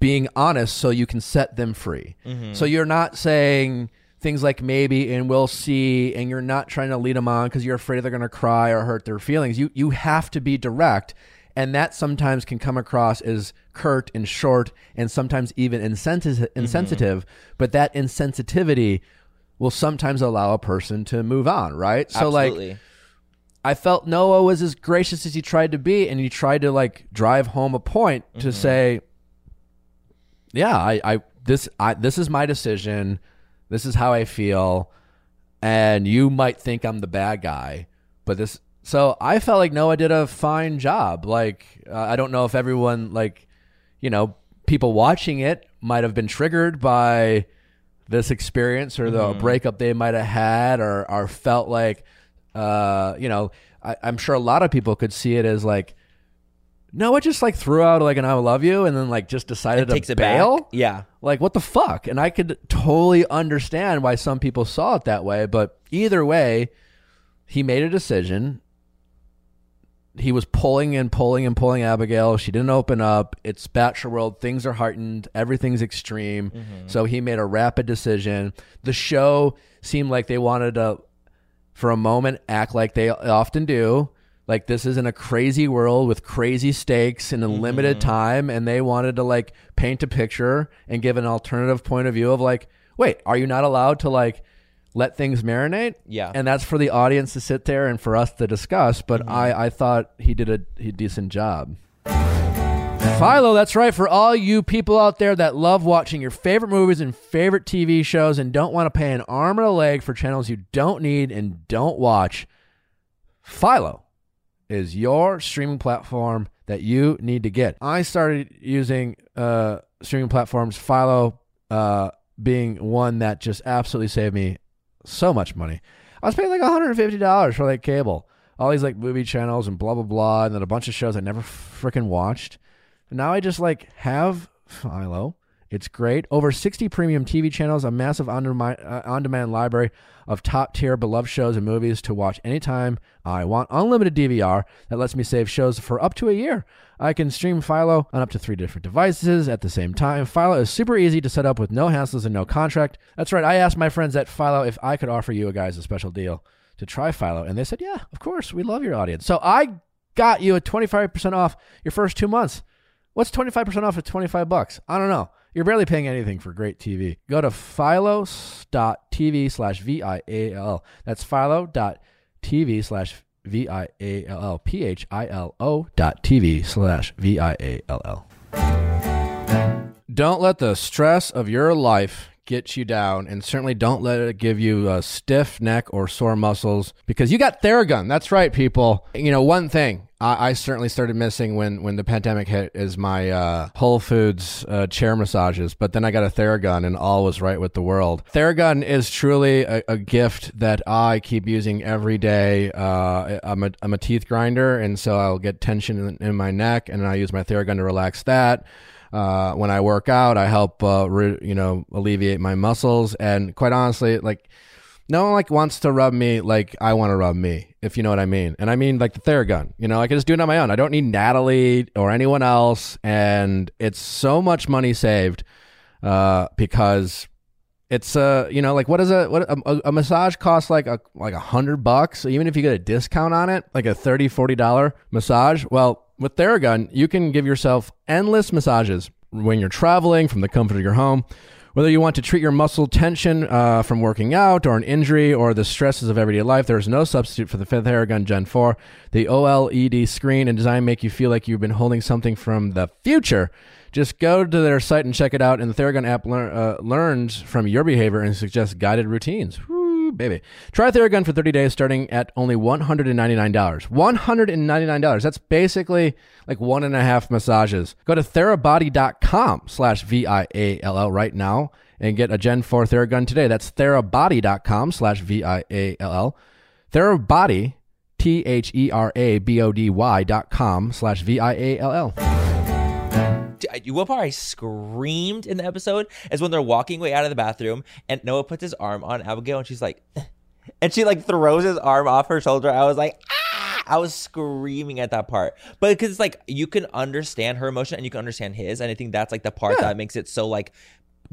Speaker 1: being honest so you can set them free. Mm-hmm. So you're not saying things like maybe and we'll see and you're not trying to lead them on because you're afraid they're going to cry or hurt their feelings. You you have to be direct and that sometimes can come across as curt and short and sometimes even insensitive mm-hmm. insensitive, but that insensitivity will sometimes allow a person to move on, right? So like I felt Noah was as gracious as he tried to be, and he tried to like drive home a point to mm-hmm. say, "Yeah, I, I this, I this is my decision. This is how I feel, and you might think I'm the bad guy, but this." So I felt like Noah did a fine job. Like uh, I don't know if everyone like, you know, people watching it might have been triggered by this experience or the breakup they might have had or, or felt like uh you know I, i'm sure a lot of people could see it as like no it just like threw out like an i love you and then like just decided
Speaker 3: It
Speaker 1: to
Speaker 3: back.
Speaker 1: bail
Speaker 3: Yeah.
Speaker 1: like what the fuck and i could totally understand why some people saw it that way but either way he made a decision he was pulling and pulling and pulling Abigail. She didn't open up. It's Bachelor World. Things are heightened. Everything's extreme. Mm-hmm. So he made a rapid decision. The show seemed like they wanted to, for a moment, act like they often do. Like this is in a crazy world with crazy stakes in a limited mm-hmm. time, and they wanted to like paint a picture and give an alternative point of view of like, wait, are you not allowed to like let things marinate?
Speaker 3: Yeah.
Speaker 1: and that's for the audience to sit there and for us to discuss. But I, I thought he did a he decent job. Philo, that's right. For all you people out there that love watching your favorite movies and favorite TV shows and don't want to pay an arm and a leg for channels you don't need and don't watch, Philo is your streaming platform that you need to get. I started using uh, streaming platforms, Philo uh, being one that just absolutely saved me so much money. I was paying like $150 for like cable, all these like movie channels and blah, blah, blah, and then a bunch of shows I never freaking watched. And now I just like have <laughs> Philo. It's great. Over 60 premium TV channels, a massive on uh, on-demand library of top-tier beloved shows and movies to watch anytime I want. Unlimited DVR that lets me save shows for up to a year. I can stream Philo on up to three different devices at the same time. Philo is super easy to set up with no hassles and no contract. That's right. I asked my friends at Philo if I could offer you guys a special deal to try Philo, and they said, "Yeah, of course. We love your audience." So I got you a 25% off your first two months. What's 25% off at 25 bucks? I don't know. You're barely paying anything for great TV. Go to philos.tv slash V-I-A-L-L. That's philo.tv slash V-I-A-L-L. P-H-I-L-O dot TV slash V-I-A-L-L. Don't let the stress of your life get you down, and certainly don't let it give you a stiff neck or sore muscles because you got Theragun. That's right, people. You know, one thing I, certainly started missing when when the pandemic hit is my uh, Whole Foods uh, chair massages, but then I got a Theragun, and all was right with the world. Theragun is truly a, a gift that I keep using every day. Uh, I'm a I'm a teeth grinder, and so I'll get tension in, in my neck, and I use my Theragun to relax that. Uh, when I work out, I help, uh, re- you know, alleviate my muscles. And quite honestly, like, no one like wants to rub me like I want to rub me, if you know what I mean. And I mean like the Theragun. You know, I can just do it on my own. I don't need Natalie or anyone else. And it's so much money saved uh, because it's uh you know like what is a what a, a massage costs like a like a hundred bucks. Even if you get a discount on it, like a 30 40 dollar massage, well with Theragun, you can give yourself endless massages when you're traveling from the comfort of your home. Whether you want to treat your muscle tension uh, from working out or an injury or the stresses of everyday life, there is no substitute for the Fifth Theragun Gen 4. The OLED screen and design make you feel like you've been holding something from the future. Just go to their site and check it out. And the Theragun app lear- uh, learns from your behavior and suggests guided routines. Woo, baby. Try Theragun for 30 days starting at only $199. $199. That's basically like one and a half massages. Go to therabody.com slash V-I-A-L-L right now and get a Gen 4 Theragun today. That's therabody.com slash V-I-A-L-L. Therabody, T-H-E-R-A-B-O-D-Y dot com slash V-I-A-L-L.
Speaker 3: D- What part I screamed in the episode is when they're walking way out of the bathroom and Noah puts his arm on Abigail and she's like, <laughs> and she like throws his arm off her shoulder. I was like, ah! I was screaming at that part, but because it's like you can understand her emotion and you can understand his, and I think that's like the part that makes it so like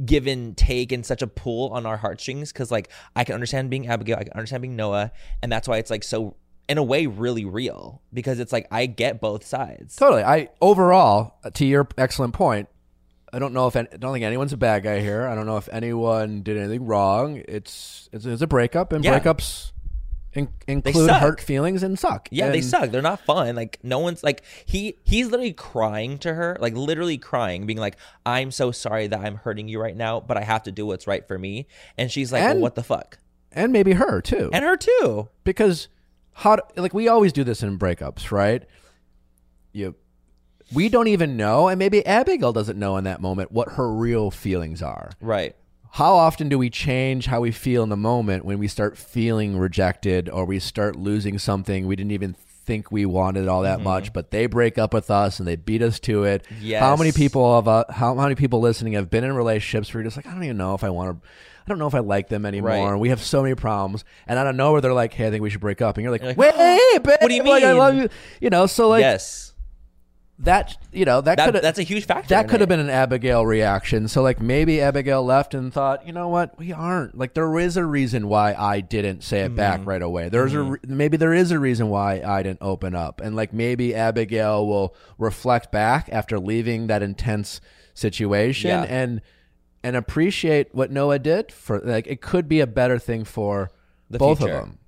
Speaker 3: give and take and such a pull on our heartstrings because like I can understand being Abigail, I can understand being Noah, and that's why it's like so in a way really real because it's like I get both sides.
Speaker 1: Totally. I overall, to your excellent point, I don't know if any, I don't think anyone's a bad guy here. I don't know if anyone did anything wrong. It's it's, it's a breakup, and
Speaker 3: Yeah.
Speaker 1: breakups in, include hurt feelings and suck.
Speaker 3: Yeah, they suck. They're not fun. Like no one's like he he's literally crying to her, like literally crying, being like, "I'm so sorry that I'm hurting you right now, but I have to do what's right for me." And she's like,
Speaker 1: And-
Speaker 3: well, "What the fuck?"
Speaker 1: and maybe her too,
Speaker 3: And her too.
Speaker 1: because how like we always do this in breakups, right? You. We don't even know, and maybe Abigail doesn't know in that moment what her real feelings are.
Speaker 3: Right.
Speaker 1: how often do we change how we feel in the moment when we start feeling rejected or we start losing something we didn't even think we wanted all that much but they break up with us and they beat us to it how many people of uh, how many people listening have been in relationships where you're just like i don't even know if i want to I don't know if I like them anymore.
Speaker 3: Right.
Speaker 1: We have so many problems, and I don't know where they're like, "Hey, I think we should break up." And you're like,
Speaker 3: You're like,
Speaker 1: "Wait, babe,
Speaker 3: What do you mean?
Speaker 1: like, I love you." You know, so like
Speaker 3: yes.
Speaker 1: that. You know, that,
Speaker 3: That,
Speaker 1: could
Speaker 3: that's a huge factor.
Speaker 1: that could have been an Abigail reaction. So like maybe Abigail left and thought, you know what, we aren't. Like there is a reason why I didn't say it back
Speaker 3: Mm-hmm.
Speaker 1: right away. There's a re- maybe there is a reason why I didn't open up, and like maybe Abigail will reflect back after leaving that intense situation
Speaker 3: Yeah.
Speaker 1: and and appreciate what Noah did for like it could be a better thing for
Speaker 3: The
Speaker 1: both
Speaker 3: future.
Speaker 1: of them.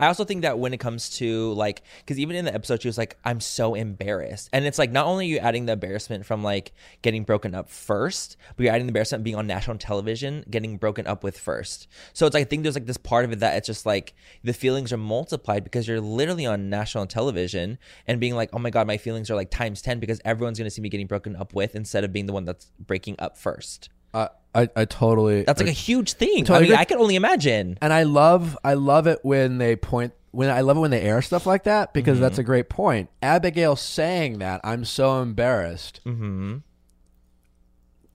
Speaker 3: I also think that when it comes to like, because even in the episode, she was like, "I'm so embarrassed," and it's like not only are you adding the embarrassment from like getting broken up first, but you're adding the embarrassment being on national television, getting broken up with first. So it's like I think there's like this part of it that it's just like the feelings are multiplied because you're literally on national television and being like, "Oh my god, my feelings are like times ten because everyone's gonna see me getting broken up with," instead of being the one that's breaking up first.
Speaker 1: I I, I totally
Speaker 3: That's like a huge thing.
Speaker 1: Totally
Speaker 3: I mean,
Speaker 1: agree.
Speaker 3: I can only imagine.
Speaker 1: and I love I love it when they point when I love it when they air stuff like that because that's a great point. Abigail saying that I'm so embarrassed.
Speaker 3: Mm-hmm.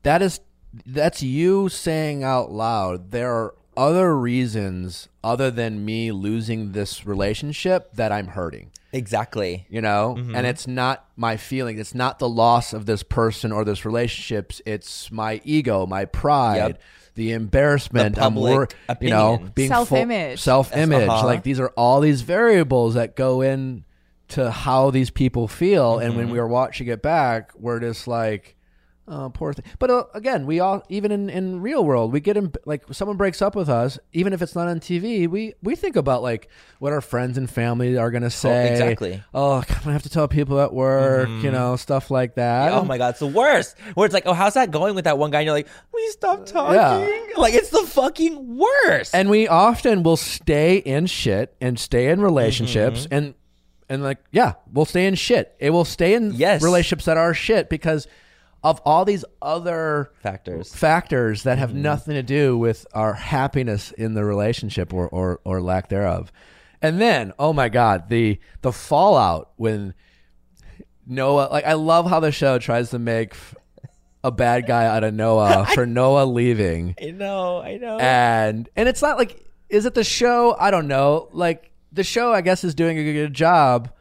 Speaker 1: That is that's you saying out loud there are other reasons other than me losing this relationship that I'm hurting.
Speaker 3: Exactly.
Speaker 1: You know,
Speaker 3: Mm-hmm.
Speaker 1: and it's not my feeling. It's not the loss of this person or this relationships. It's my ego, my pride,
Speaker 3: Yep.
Speaker 1: the embarrassment.
Speaker 3: The
Speaker 1: I'm wor-
Speaker 3: public
Speaker 1: you know,
Speaker 3: opinion.
Speaker 1: being
Speaker 2: Self-image.
Speaker 1: self-image.
Speaker 3: Uh-huh.
Speaker 1: Like these are all these variables that go in to how these people feel. And
Speaker 3: Mm-hmm.
Speaker 1: when we were watching it back, we're just like. Oh, poor thing. But uh, again, we all, even in, in real world, we get in, like someone breaks up with us, even if it's not on TV, we, we think about like what our friends and family are going to say.
Speaker 3: exactly.
Speaker 1: Oh, I'm going to have to tell people at work, you know, stuff like that.
Speaker 3: Oh my god, it's the worst. Where it's like, oh, how's that going with that one guy? And you're like, we stop talking.
Speaker 1: Yeah. <laughs>
Speaker 3: Like it's the fucking worst.
Speaker 1: And we often will stay in shit and stay in relationships
Speaker 3: Mm-hmm.
Speaker 1: and, and like, yeah, we'll stay in shit. It will stay in
Speaker 3: Yes.
Speaker 1: relationships that are shit because of all these other
Speaker 3: Factors.
Speaker 1: factors that
Speaker 3: Mm-hmm.
Speaker 1: have nothing to do with our happiness in the relationship or, or, or lack thereof. And then, oh my God, the the fallout when Noah like I love how the show tries to make a bad guy out of Noah <laughs> for Noah leaving.
Speaker 3: I know, I know.
Speaker 1: And and it's not like is it the show? I don't know. Like the show I guess is doing a good job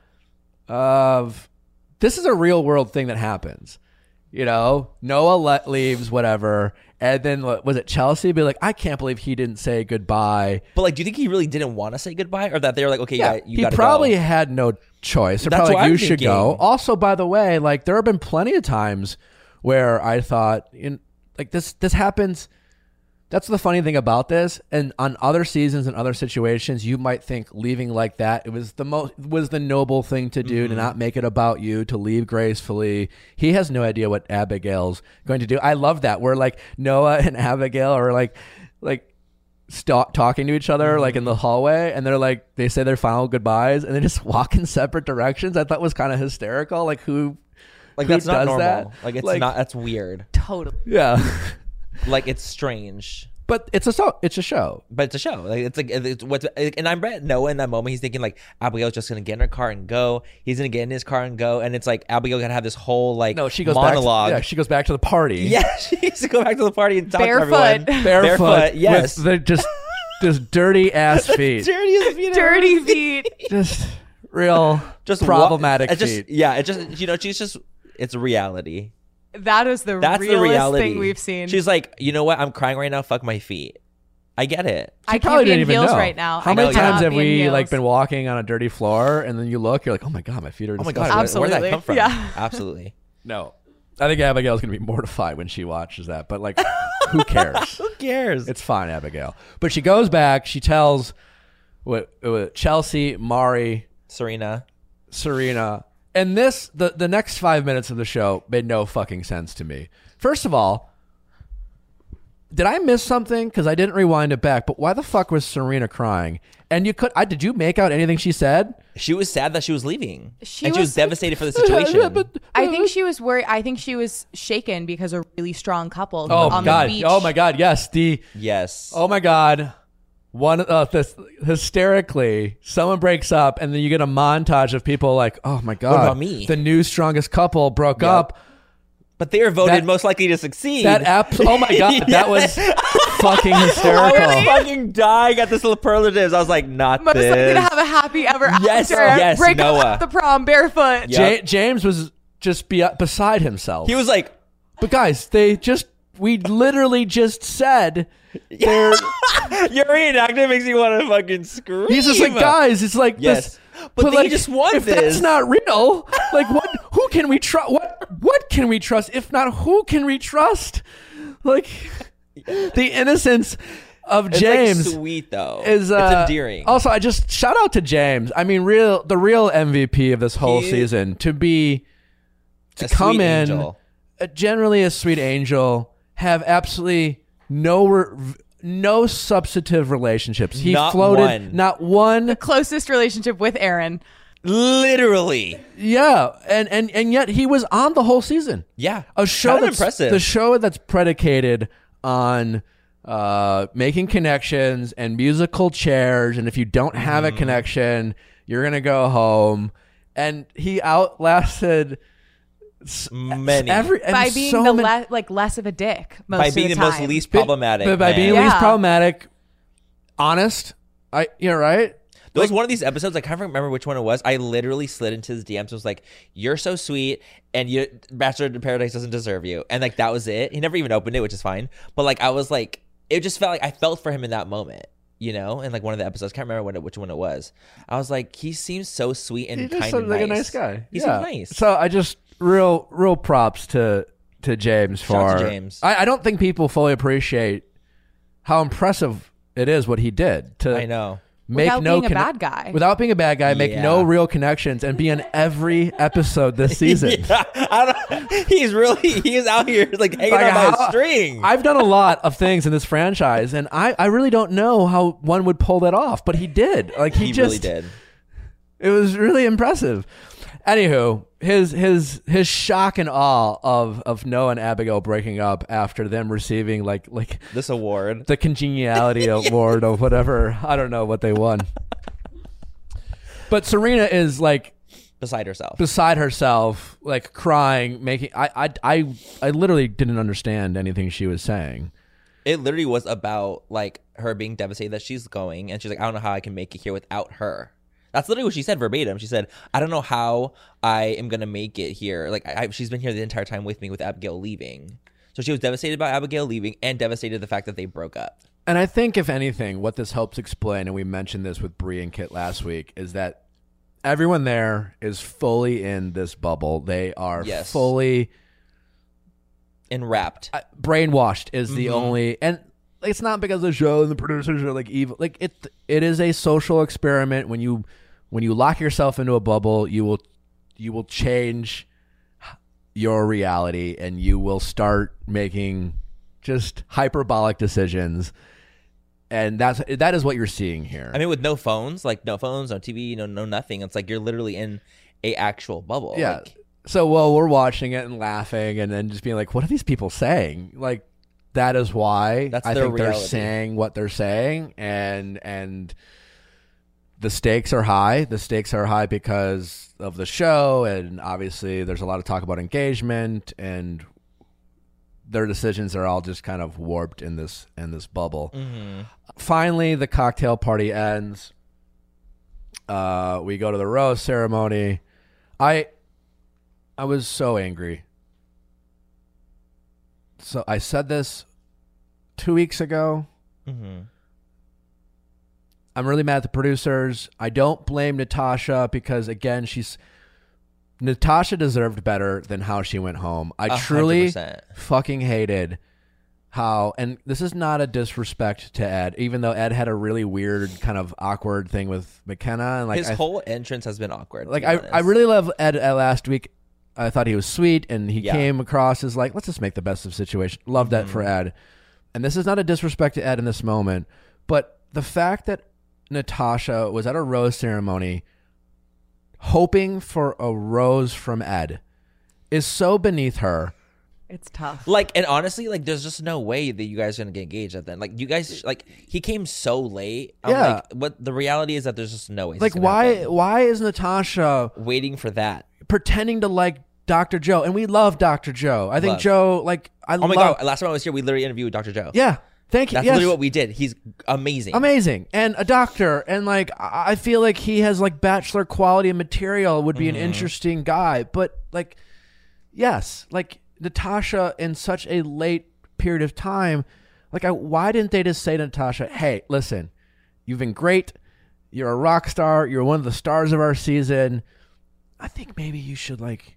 Speaker 1: of this is a real world thing that happens. You know, Noah le- leaves, whatever, and then was it Chelsea? Be like, I can't believe he didn't say goodbye.
Speaker 3: but like, do you think he really didn't want to say goodbye, or that they were like, okay, yeah, you
Speaker 1: he probably
Speaker 3: go?
Speaker 1: had no choice. They're
Speaker 3: That's
Speaker 1: probably
Speaker 3: what
Speaker 1: like,
Speaker 3: I'm
Speaker 1: you should go. Also, by the way, like there have been plenty of times where I thought, in like this, this happens. That's the funny thing about this. And on other seasons and other situations, you might think leaving like that it was the most was the noble thing to do
Speaker 3: Mm-hmm.
Speaker 1: to not make it about you, to leave gracefully. He has no idea what Abigail's going to do. I love that. Where like Noah and Abigail are like like stop talking to each other like
Speaker 3: Mm-hmm.
Speaker 1: in the hallway, and they're like they say their final goodbyes, and they just <laughs> walk in separate directions. I thought was kind of hysterical. Like who,
Speaker 3: Like
Speaker 1: who
Speaker 3: that's not normal.
Speaker 1: that?
Speaker 3: Like it's not. That's weird.
Speaker 2: Totally.
Speaker 1: Yeah, <laughs>
Speaker 3: Like it's strange.
Speaker 1: but it's a show. it's a show.
Speaker 3: But it's a show. Like it's like it's what's and I'm bet Noah in that moment he's thinking like Abigail's just gonna get in her car and go. He's gonna get in his car and go, and it's like Abigail gonna have this whole like
Speaker 1: No, she goes
Speaker 3: monologue.
Speaker 1: Back to, yeah, she goes back to the party. <laughs>
Speaker 3: Yeah, she needs to go back to the party and talk
Speaker 2: Barefoot.
Speaker 3: to everyone. <laughs>
Speaker 1: barefoot, barefoot.
Speaker 3: yes.
Speaker 1: with the just just dirty <laughs> ass feet,
Speaker 3: Dirty feet.
Speaker 2: Dirty feet.
Speaker 1: just real
Speaker 3: just wa-
Speaker 1: problematic
Speaker 3: it just,
Speaker 1: feet.
Speaker 3: Yeah, it just you know she's just it's reality.
Speaker 2: That is the
Speaker 3: That's the reality.
Speaker 2: thing we've seen.
Speaker 3: She's like, you know what? I'm crying right now. Fuck my feet. I get it.
Speaker 2: I
Speaker 1: probably
Speaker 2: can't be in
Speaker 1: didn't even
Speaker 2: heels
Speaker 1: know.
Speaker 2: right now.
Speaker 1: How
Speaker 2: I
Speaker 1: many
Speaker 2: cannot
Speaker 1: times have
Speaker 2: be in
Speaker 1: we
Speaker 2: heels.
Speaker 1: like been walking on a dirty floor and then you look, you're like, oh my god, my feet are.
Speaker 3: Oh my god,
Speaker 1: disgusting.
Speaker 3: where, where'd that
Speaker 2: Absolutely.
Speaker 3: come from?
Speaker 2: Yeah. <laughs>
Speaker 3: Absolutely.
Speaker 1: No, I think Abigail's gonna be mortified when she watches that. But like, who <laughs> cares?
Speaker 3: Who cares?
Speaker 1: It's fine, Abigail. But she goes back. She tells what, what Chelsea, Mari,
Speaker 3: Serena.
Speaker 1: Serena, and this the the next five minutes of the show made no fucking sense to me. First of all, did I miss something? Because I didn't rewind it back. But why the fuck was Serena crying? And you could, I did you make out anything she said?
Speaker 3: She was sad that she was leaving.
Speaker 2: She
Speaker 3: and she was
Speaker 2: was-
Speaker 3: devastated for the <laughs> situation. <laughs>
Speaker 2: I think she was worried. I think she was shaken because a really strong couple
Speaker 1: oh
Speaker 2: on
Speaker 1: god,
Speaker 2: the beach.
Speaker 1: oh my god, yes, the
Speaker 3: yes.
Speaker 1: Oh my god. One uh, this, hysterically, someone breaks up, and then you get a montage of people like, "Oh my god,
Speaker 3: about me?
Speaker 1: The new strongest couple broke
Speaker 3: Yep.
Speaker 1: up."
Speaker 3: But they were voted
Speaker 1: That-
Speaker 3: most likely to succeed.
Speaker 1: That app. Oh my god, <laughs> that was <laughs> fucking
Speaker 3: I
Speaker 1: hysterical.
Speaker 3: was fucking dying at the superlatives. I was like, not
Speaker 2: Most likely to have a happy ever
Speaker 3: Yes,
Speaker 2: after.
Speaker 3: yes,
Speaker 2: Break
Speaker 3: Noah.
Speaker 2: up at the prom barefoot.
Speaker 3: Yeah.
Speaker 1: Ja- James was just be- beside himself.
Speaker 3: he was like,
Speaker 1: but guys, they just we literally just said <laughs> they're. <laughs>
Speaker 3: "Your reenactment makes me want to fucking scream."
Speaker 1: He's just like, guys, it's like
Speaker 3: Yes.
Speaker 1: this.
Speaker 3: But they
Speaker 1: like,
Speaker 3: just want
Speaker 1: if
Speaker 3: this.
Speaker 1: that's not real, like what? Who can we trust? What? What can we trust? If not, who can we trust? Like <laughs> the innocence of
Speaker 3: It's
Speaker 1: James
Speaker 3: like sweet though.
Speaker 1: is uh,
Speaker 3: it's endearing.
Speaker 1: Also, I just shout out to James. I mean, real the real MVP of this whole
Speaker 3: He-
Speaker 1: season to be to
Speaker 3: A
Speaker 1: come
Speaker 3: sweet
Speaker 1: in
Speaker 3: angel.
Speaker 1: uh, generally a sweet angel, have absolutely no re- no substantive relationships. He
Speaker 3: Not
Speaker 1: floated
Speaker 3: one.
Speaker 1: not one.
Speaker 2: The closest relationship with Aaron.
Speaker 3: Literally.
Speaker 1: Yeah, and and and yet he was on the whole season.
Speaker 3: Yeah.
Speaker 1: A show
Speaker 3: Kind of
Speaker 1: that's
Speaker 3: impressive.
Speaker 1: the show that's predicated on uh, making connections and musical chairs, and if you don't have a connection, you're gonna go home. And he outlasted
Speaker 3: Many.
Speaker 1: every
Speaker 2: by being
Speaker 1: so
Speaker 2: the
Speaker 1: many-
Speaker 2: le- like less of a dick most
Speaker 3: by
Speaker 2: of
Speaker 3: being
Speaker 2: the,
Speaker 3: the, most
Speaker 2: time.
Speaker 3: least problematic.
Speaker 1: But by
Speaker 3: man.
Speaker 1: being
Speaker 2: Yeah.
Speaker 1: least problematic, honest. I you're right.
Speaker 3: There was one of these episodes, I can't remember which one it was. I literally slid into his DMs. And was like, "You're so sweet, and you Bachelor in Paradise doesn't deserve you." And like that was it. He never even opened it, which is fine. But like I was like, it just felt like I felt for him in that moment, you know. In like one of the episodes, I can't remember when it, which one it was. I was like, he seems so sweet and
Speaker 1: He just
Speaker 3: kind
Speaker 1: seems
Speaker 3: and
Speaker 1: like
Speaker 3: nice.
Speaker 1: a nice guy.
Speaker 3: He
Speaker 1: yeah.
Speaker 3: nice.
Speaker 1: So I just real real props to to James
Speaker 3: Shout
Speaker 1: for
Speaker 3: to James.
Speaker 1: I, I don't think people fully appreciate how impressive it is what he did to
Speaker 3: I know.
Speaker 1: make
Speaker 2: Without
Speaker 1: no
Speaker 2: being a
Speaker 1: conne-
Speaker 2: bad guy.
Speaker 1: without being a bad guy, make
Speaker 3: Yeah.
Speaker 1: no real connections, and be in every episode this <laughs> season.
Speaker 3: Yeah, I don't, he's really he is out here like hanging
Speaker 1: Like,
Speaker 3: on by
Speaker 1: how-
Speaker 3: a string.
Speaker 1: I've done a lot of things in this franchise, and I, I really don't know how one would pull that off, but he did. Like he,
Speaker 3: he
Speaker 1: just
Speaker 3: really did.
Speaker 1: It was really impressive. Anywho, his his his shock and awe of of Noah and Abigail breaking up after them receiving like like
Speaker 3: This award.
Speaker 1: the congeniality <laughs> award or whatever. I don't know what they won. But Serena is like
Speaker 3: beside herself.
Speaker 1: beside herself, like crying, making I I I, I literally didn't understand anything she was saying.
Speaker 3: it literally was about like her being devastated that she's going and she's like i don't know how i can make it here without her that's literally what she said verbatim she said i don't know how i am gonna make it here like I, I- she's been here the entire time with me with abigail leaving so she was devastated about abigail leaving and devastated the fact that they broke up
Speaker 1: And I think, if anything, what this helps explain, and we mentioned this with Bree and Kit last week, is that everyone there is fully in this bubble. They are
Speaker 3: Yes.
Speaker 1: fully
Speaker 3: enwrapped
Speaker 1: uh, brainwashed. Is the only, and it's not because the show and the producers are like evil. Like it, it is a social experiment. When you when you lock yourself into a bubble, you will you will change your reality, and you will start making just hyperbolic decisions and that's that is what you're seeing here.
Speaker 3: I mean, with no phones, like no phones, no TV, no no nothing. It's like you're literally in a actual bubble.
Speaker 1: yeah.
Speaker 3: Like,
Speaker 1: so well, we're watching it and laughing, and then just being like, "What are these people saying?" Like that is why
Speaker 3: That's
Speaker 1: I think they're saying what they're saying, and and the stakes are high. The stakes are high because of the show, and obviously there's a lot of talk about engagement and their decisions are all just kind of warped in this in this bubble.
Speaker 3: mhm.
Speaker 1: Finally, the cocktail party ends. Uh, we go to the rose ceremony. I I was so angry. So I said this two weeks ago.
Speaker 3: Mhm.
Speaker 1: I'm really mad at the producers. I don't blame Natasha because again, she's Natasha deserved better than how she went home. I truly
Speaker 3: hundred percent.
Speaker 1: fucking hated how and this is not a disrespect to Ed, even though Ed had a really weird kind of awkward thing with McKenna and like
Speaker 3: His
Speaker 1: I,
Speaker 3: whole entrance has been awkward.
Speaker 1: like
Speaker 3: be
Speaker 1: I,
Speaker 3: honest.
Speaker 1: I really love Ed uh, last week. I thought he was sweet and he
Speaker 3: Yeah.
Speaker 1: came across as like, let's just make the best of the situation. Love that for
Speaker 3: Mm-hmm.
Speaker 1: Ed. And this is not a disrespect to Ed in this moment, but the fact that Natasha was at a rose ceremony hoping for a rose from Ed is so beneath her.
Speaker 2: It's tough.
Speaker 3: like and honestly, like there's just no way that you guys are gonna get engaged at then. Like you guys, like he came so late. I'm
Speaker 1: Yeah.
Speaker 3: Like, what the reality is that there's just no way.
Speaker 1: Like why
Speaker 3: happen.
Speaker 1: why is Natasha
Speaker 3: waiting for that?
Speaker 1: pretending to like Dr. Joe? And we love Dr. Joe. I think
Speaker 3: Love.
Speaker 1: Joe like I
Speaker 3: Oh my
Speaker 1: love
Speaker 3: god! Last time I was here, we literally interviewed Dr. Joe.
Speaker 1: Yeah. Thank you.
Speaker 3: that's
Speaker 1: yes.
Speaker 3: literally what we did. He's amazing.
Speaker 1: amazing and a doctor and like i feel like he has like bachelor quality material would be
Speaker 3: Mm-hmm.
Speaker 1: an interesting guy but like yes like natasha in such a late period of time like I, why didn't they just say to natasha hey listen you've been great you're a rock star you're one of the stars of our season i think maybe you should like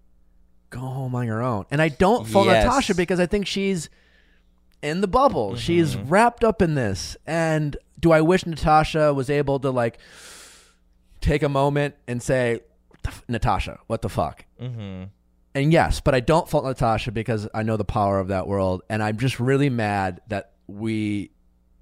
Speaker 1: go home on your own and i don't fault
Speaker 3: Yes.
Speaker 1: natasha because i think she's in the bubble. She's
Speaker 3: Mm-hmm.
Speaker 1: wrapped up in this. And do I wish Natasha was able to like take a moment and say, "What the f- Natasha, what the fuck?
Speaker 3: hmm
Speaker 1: And yes, but I don't fault Natasha because I know the power of that world, and I'm just really mad that we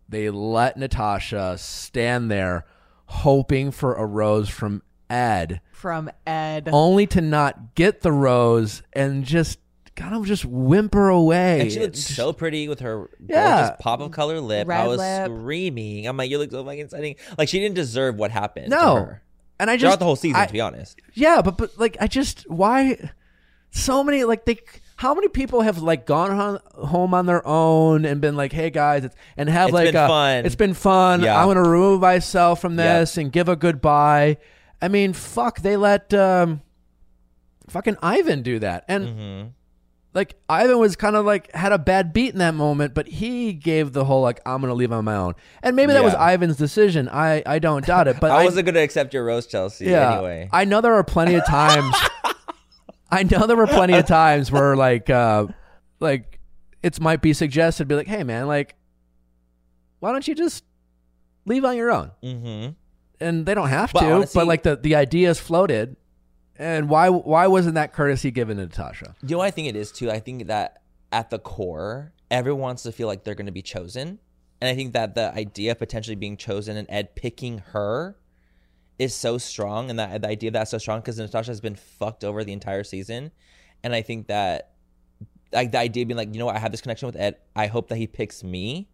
Speaker 1: they let Natasha stand there hoping for a rose from Ed,
Speaker 2: From Ed.
Speaker 1: only to not get the rose and just kind of just whimper away.
Speaker 3: And she looked
Speaker 1: Just-
Speaker 3: so pretty with her
Speaker 1: Yeah.
Speaker 3: gorgeous pop of color lip. I was
Speaker 2: lip.
Speaker 3: screaming. I'm like, you look so fucking exciting. Like she didn't deserve what happened. to
Speaker 1: no,
Speaker 3: her.
Speaker 1: and I just
Speaker 3: throughout the whole season,
Speaker 1: I-
Speaker 3: to be honest.
Speaker 1: Yeah, but but like I just why so many like they how many people have like gone on, home on their own and been like, hey guys, it's, and have
Speaker 3: It's
Speaker 1: like
Speaker 3: been
Speaker 1: a-
Speaker 3: fun.
Speaker 1: It's been fun.
Speaker 3: Yeah.
Speaker 1: I'm gonna remove myself from
Speaker 3: Yeah.
Speaker 1: this and give a goodbye. I mean, fuck, they let um, fucking Ivan do that, and
Speaker 3: hmm
Speaker 1: like Ivan was kind of like had a bad beat in that moment, but he gave the whole like I'm gonna leave on my own, and maybe that was Ivan's decision. I I don't doubt it, but <laughs>
Speaker 3: I wasn't going to accept your rose, Chelsea.
Speaker 1: yeah.
Speaker 3: Anyway,
Speaker 1: I know there are plenty of times. <laughs> I know there were plenty of times where like uh like it might be suggested be like, hey man, like why don't you just leave on your own?
Speaker 3: hmm
Speaker 1: And they don't have to,
Speaker 3: honestly-
Speaker 1: but like the the ideas floated. And why why wasn't that courtesy given to Natasha?
Speaker 3: You know I think it is too? I think that at the core, everyone wants to feel like they're going to be chosen. And I think that the idea of potentially being chosen and Ed picking her is so strong. And that the idea of that's so strong because Natasha has been fucked over the entire season. And I think that like the idea of being like, you know what, I have this connection with Ed. I hope that he picks me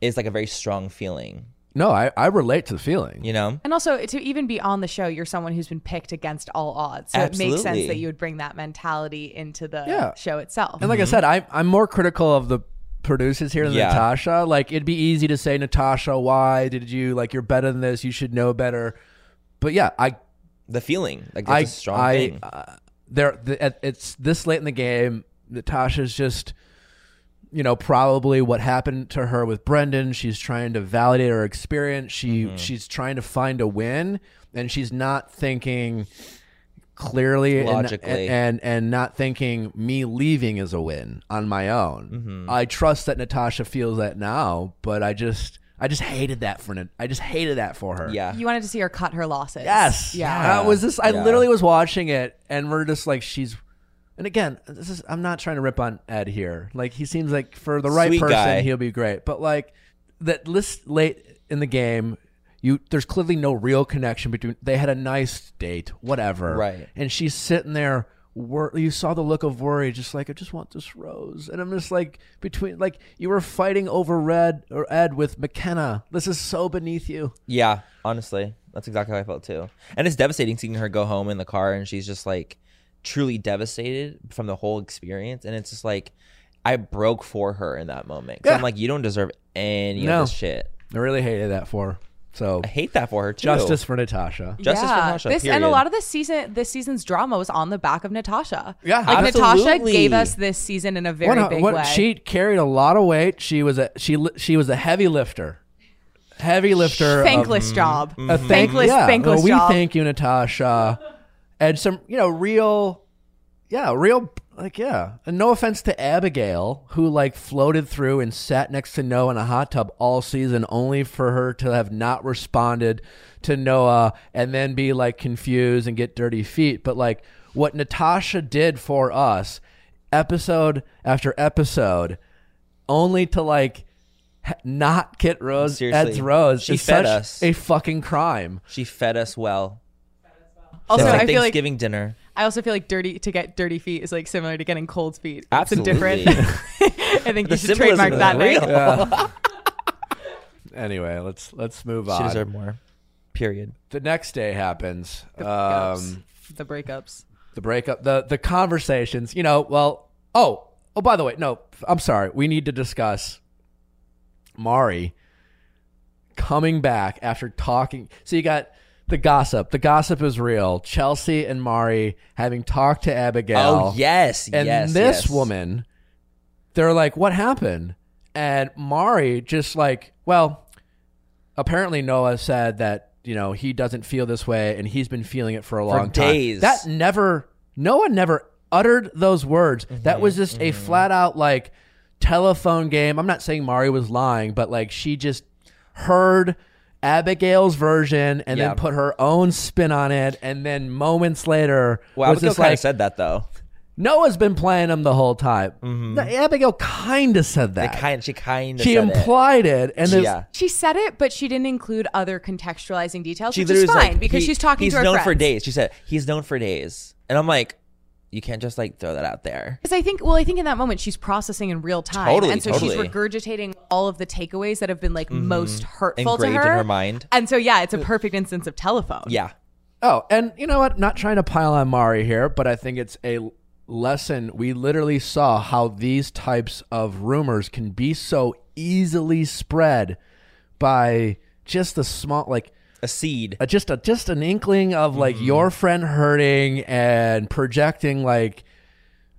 Speaker 3: is like a very strong feeling,
Speaker 1: No, I, I relate to the feeling.
Speaker 3: you know?
Speaker 2: And also, to even be on the show, you're someone who's been picked against all odds. So it makes sense that you would bring that mentality into the
Speaker 1: Yeah.
Speaker 2: show itself.
Speaker 1: And like I said, I, I'm more critical of the producers here than
Speaker 3: Yeah.
Speaker 1: Natasha. Like it'd be easy to say, Natasha, why did you like you're better than this? You should know better. But yeah, I
Speaker 3: The feeling. Like
Speaker 1: I
Speaker 3: that's a strong
Speaker 1: I
Speaker 3: thing.
Speaker 1: uh, there the, it's this late in the game. Natasha's just you know probably what happened to her with Brendan. She's trying to validate her experience. She
Speaker 3: Mm-hmm.
Speaker 1: she's trying to find a win, and she's not thinking clearly and-
Speaker 3: Logically.
Speaker 1: and, and not thinking me leaving is a win on my own.
Speaker 3: Mm-hmm.
Speaker 1: I trust that Natasha feels that now, but I just I just hated that for Nat- I just hated that for her.
Speaker 3: yeah.
Speaker 2: you wanted to see her cut her losses.
Speaker 1: Yes.
Speaker 2: Yeah.
Speaker 1: That was this. I
Speaker 3: Yeah.
Speaker 1: literally was watching it, and we're just like, she's. And again, this is. I'm not trying to rip on Ed here. Like he seems like for the right
Speaker 3: Sweet
Speaker 1: person,
Speaker 3: guy.
Speaker 1: he'll be great. But like, that list late in the game, you there's clearly no real connection between. They had a nice date, whatever,
Speaker 3: Right.
Speaker 1: And she's sitting there. Wor- you saw the look of worry, just like I just want this rose, and I'm just like between like you were fighting over Red or Ed with McKenna. This is so beneath you.
Speaker 3: Yeah, honestly, that's exactly how I felt too. And it's devastating seeing her go home in the car and she's just like truly devastated from the whole experience. And it's just like I broke for her in that moment. 'Cause
Speaker 1: Yeah.
Speaker 3: I'm like, you don't deserve any
Speaker 1: No.
Speaker 3: of this shit.
Speaker 1: I really hated that for. her. So
Speaker 3: I hate that for her too.
Speaker 1: justice for Natasha.
Speaker 3: Justice for Natasha,
Speaker 2: This and a
Speaker 3: period.
Speaker 2: lot of this season, this season's drama was on the back of Natasha.
Speaker 1: Yeah.
Speaker 2: like Natasha
Speaker 3: Absolutely.
Speaker 2: gave us this season in a very
Speaker 1: What-
Speaker 2: big
Speaker 1: what-
Speaker 2: way.
Speaker 1: She carried a lot of weight. She was a she li- she was a heavy lifter, heavy lifter. of-
Speaker 2: thankless mm-hmm. job, mm-hmm.
Speaker 1: a thank-
Speaker 2: thankless,
Speaker 1: yeah,
Speaker 2: thankless
Speaker 1: well, we
Speaker 2: job.
Speaker 1: thank you, Natasha, and some you know real, yeah, real like yeah. And no offense to Abigail, who like floated through and sat next to Noah in a hot tub all season, only for her to have not responded to Noah and then be like confused and get dirty feet. But like what Natasha did for us, episode after episode, only to like. Not get Rose
Speaker 3: Seriously.
Speaker 1: Ed's Rose
Speaker 3: She
Speaker 1: is
Speaker 3: fed
Speaker 1: such
Speaker 3: us.
Speaker 1: a fucking crime.
Speaker 3: She fed us well.
Speaker 2: Also,
Speaker 3: like
Speaker 2: I feel like
Speaker 3: Thanksgiving dinner.
Speaker 2: I also feel like dirty to get dirty feet is like similar to getting cold feet.
Speaker 3: Absolutely.
Speaker 2: It's <laughs> different. I think
Speaker 3: The
Speaker 2: you should trademark that
Speaker 3: real. <laughs>
Speaker 2: name. <laughs>
Speaker 1: Anyway, let's let's move
Speaker 3: She
Speaker 1: on.
Speaker 3: deserved more. Period.
Speaker 1: The next day happens.
Speaker 2: The breakups.
Speaker 1: Um,
Speaker 2: the breakups.
Speaker 1: the breakup, the the conversations. You know, well, oh, oh. By the way, no, I'm sorry. We need to discuss Mari coming back after talking. So you got the gossip. The gossip is real. Chelsea and Mari having talked to Abigail.
Speaker 3: Oh yes, yes.
Speaker 1: And
Speaker 3: yes.
Speaker 1: this
Speaker 3: yes.
Speaker 1: woman, they're like, "What happened?" And Mari just like, well, apparently Noah said that you know he doesn't feel this way, and he's been feeling it for a long
Speaker 3: days.
Speaker 1: time. That never, Noah never uttered those words. That mm-hmm, was just a mm-hmm. flat out like telephone game. I'm not saying Mari was lying, but like she just heard. Abigail's version and
Speaker 3: Yeah.
Speaker 1: then put her own spin on it, and then moments later
Speaker 3: Well,
Speaker 1: was
Speaker 3: Abigail
Speaker 1: just
Speaker 3: kind
Speaker 1: like,
Speaker 3: of said that though.
Speaker 1: Noah's been playing him the whole time. Mm-hmm. No, Abigail kind of said
Speaker 3: They
Speaker 1: that.
Speaker 3: kind, she kind of
Speaker 1: she
Speaker 3: said it.
Speaker 1: implied it, and
Speaker 3: Yeah.
Speaker 2: She said it, but she didn't include other contextualizing details,
Speaker 3: She
Speaker 2: which is fine
Speaker 3: like,
Speaker 2: because
Speaker 3: he-
Speaker 2: she's talking
Speaker 3: He's
Speaker 2: to her
Speaker 3: known
Speaker 2: friends.
Speaker 3: for days. She said he's known for days, and I'm like, you can't just like throw that out there.
Speaker 2: Because I think, well, I think in that moment she's processing in real time,
Speaker 3: Totally,
Speaker 2: and so
Speaker 3: totally.
Speaker 2: she's regurgitating all of the takeaways that have been like mm-hmm. most hurtful
Speaker 3: Engraved
Speaker 2: to
Speaker 3: in
Speaker 2: her.
Speaker 3: her mind.
Speaker 2: And so, yeah, it's a perfect instance of telephone.
Speaker 3: Yeah,
Speaker 1: oh, and you know what? Not trying to pile on Mari here, but I think it's a lesson. We literally saw how these types of rumors can be so easily spread by just a small, like
Speaker 3: a seed.
Speaker 1: a, just a just an inkling of like mm. your friend hurting and projecting like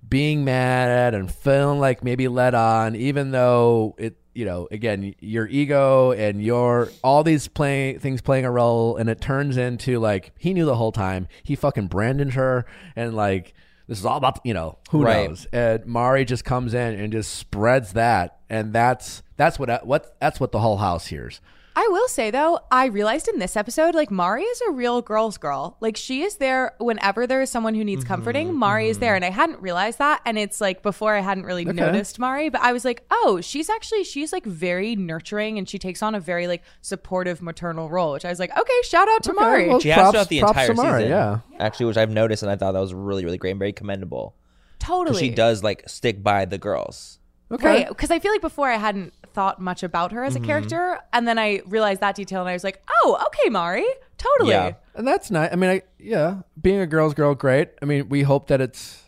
Speaker 1: being mad and feeling like maybe let on even though it you know again your ego and your all these playing things playing a role and it turns into like he knew the whole time. He fucking branded her and like this is all about you know who
Speaker 3: Right.
Speaker 1: knows? And Mari just comes in and just spreads that. And that's that's what what that's what the whole house hears
Speaker 2: I will say though, I realized in this episode, like Mari is a real girl's girl. Like she is there whenever there is someone who needs mm-hmm, comforting. Mm-hmm. Mari is there, and I hadn't realized that. And it's like before I hadn't really noticed Mari, but I was like, oh, she's actually she's like very nurturing, and she takes on a very like supportive maternal role. Which I was like, okay, shout out to
Speaker 1: Okay,
Speaker 2: Mari.
Speaker 1: well,
Speaker 3: She has
Speaker 1: props-
Speaker 3: throughout the entire
Speaker 1: to Mari,
Speaker 3: season.
Speaker 1: yeah.
Speaker 3: actually, which I've noticed, and I thought that was really, really great and very commendable.
Speaker 2: totally,
Speaker 3: she does like stick by the girls.
Speaker 1: Okay
Speaker 2: Right, because I feel like before I hadn't thought much about her as a character, and then I realized that detail, and I was like, "Oh, okay, Mari, totally."
Speaker 3: Yeah.
Speaker 1: And that's nice. I mean, I, yeah, being a girl's girl, great. I mean, we hope that it's,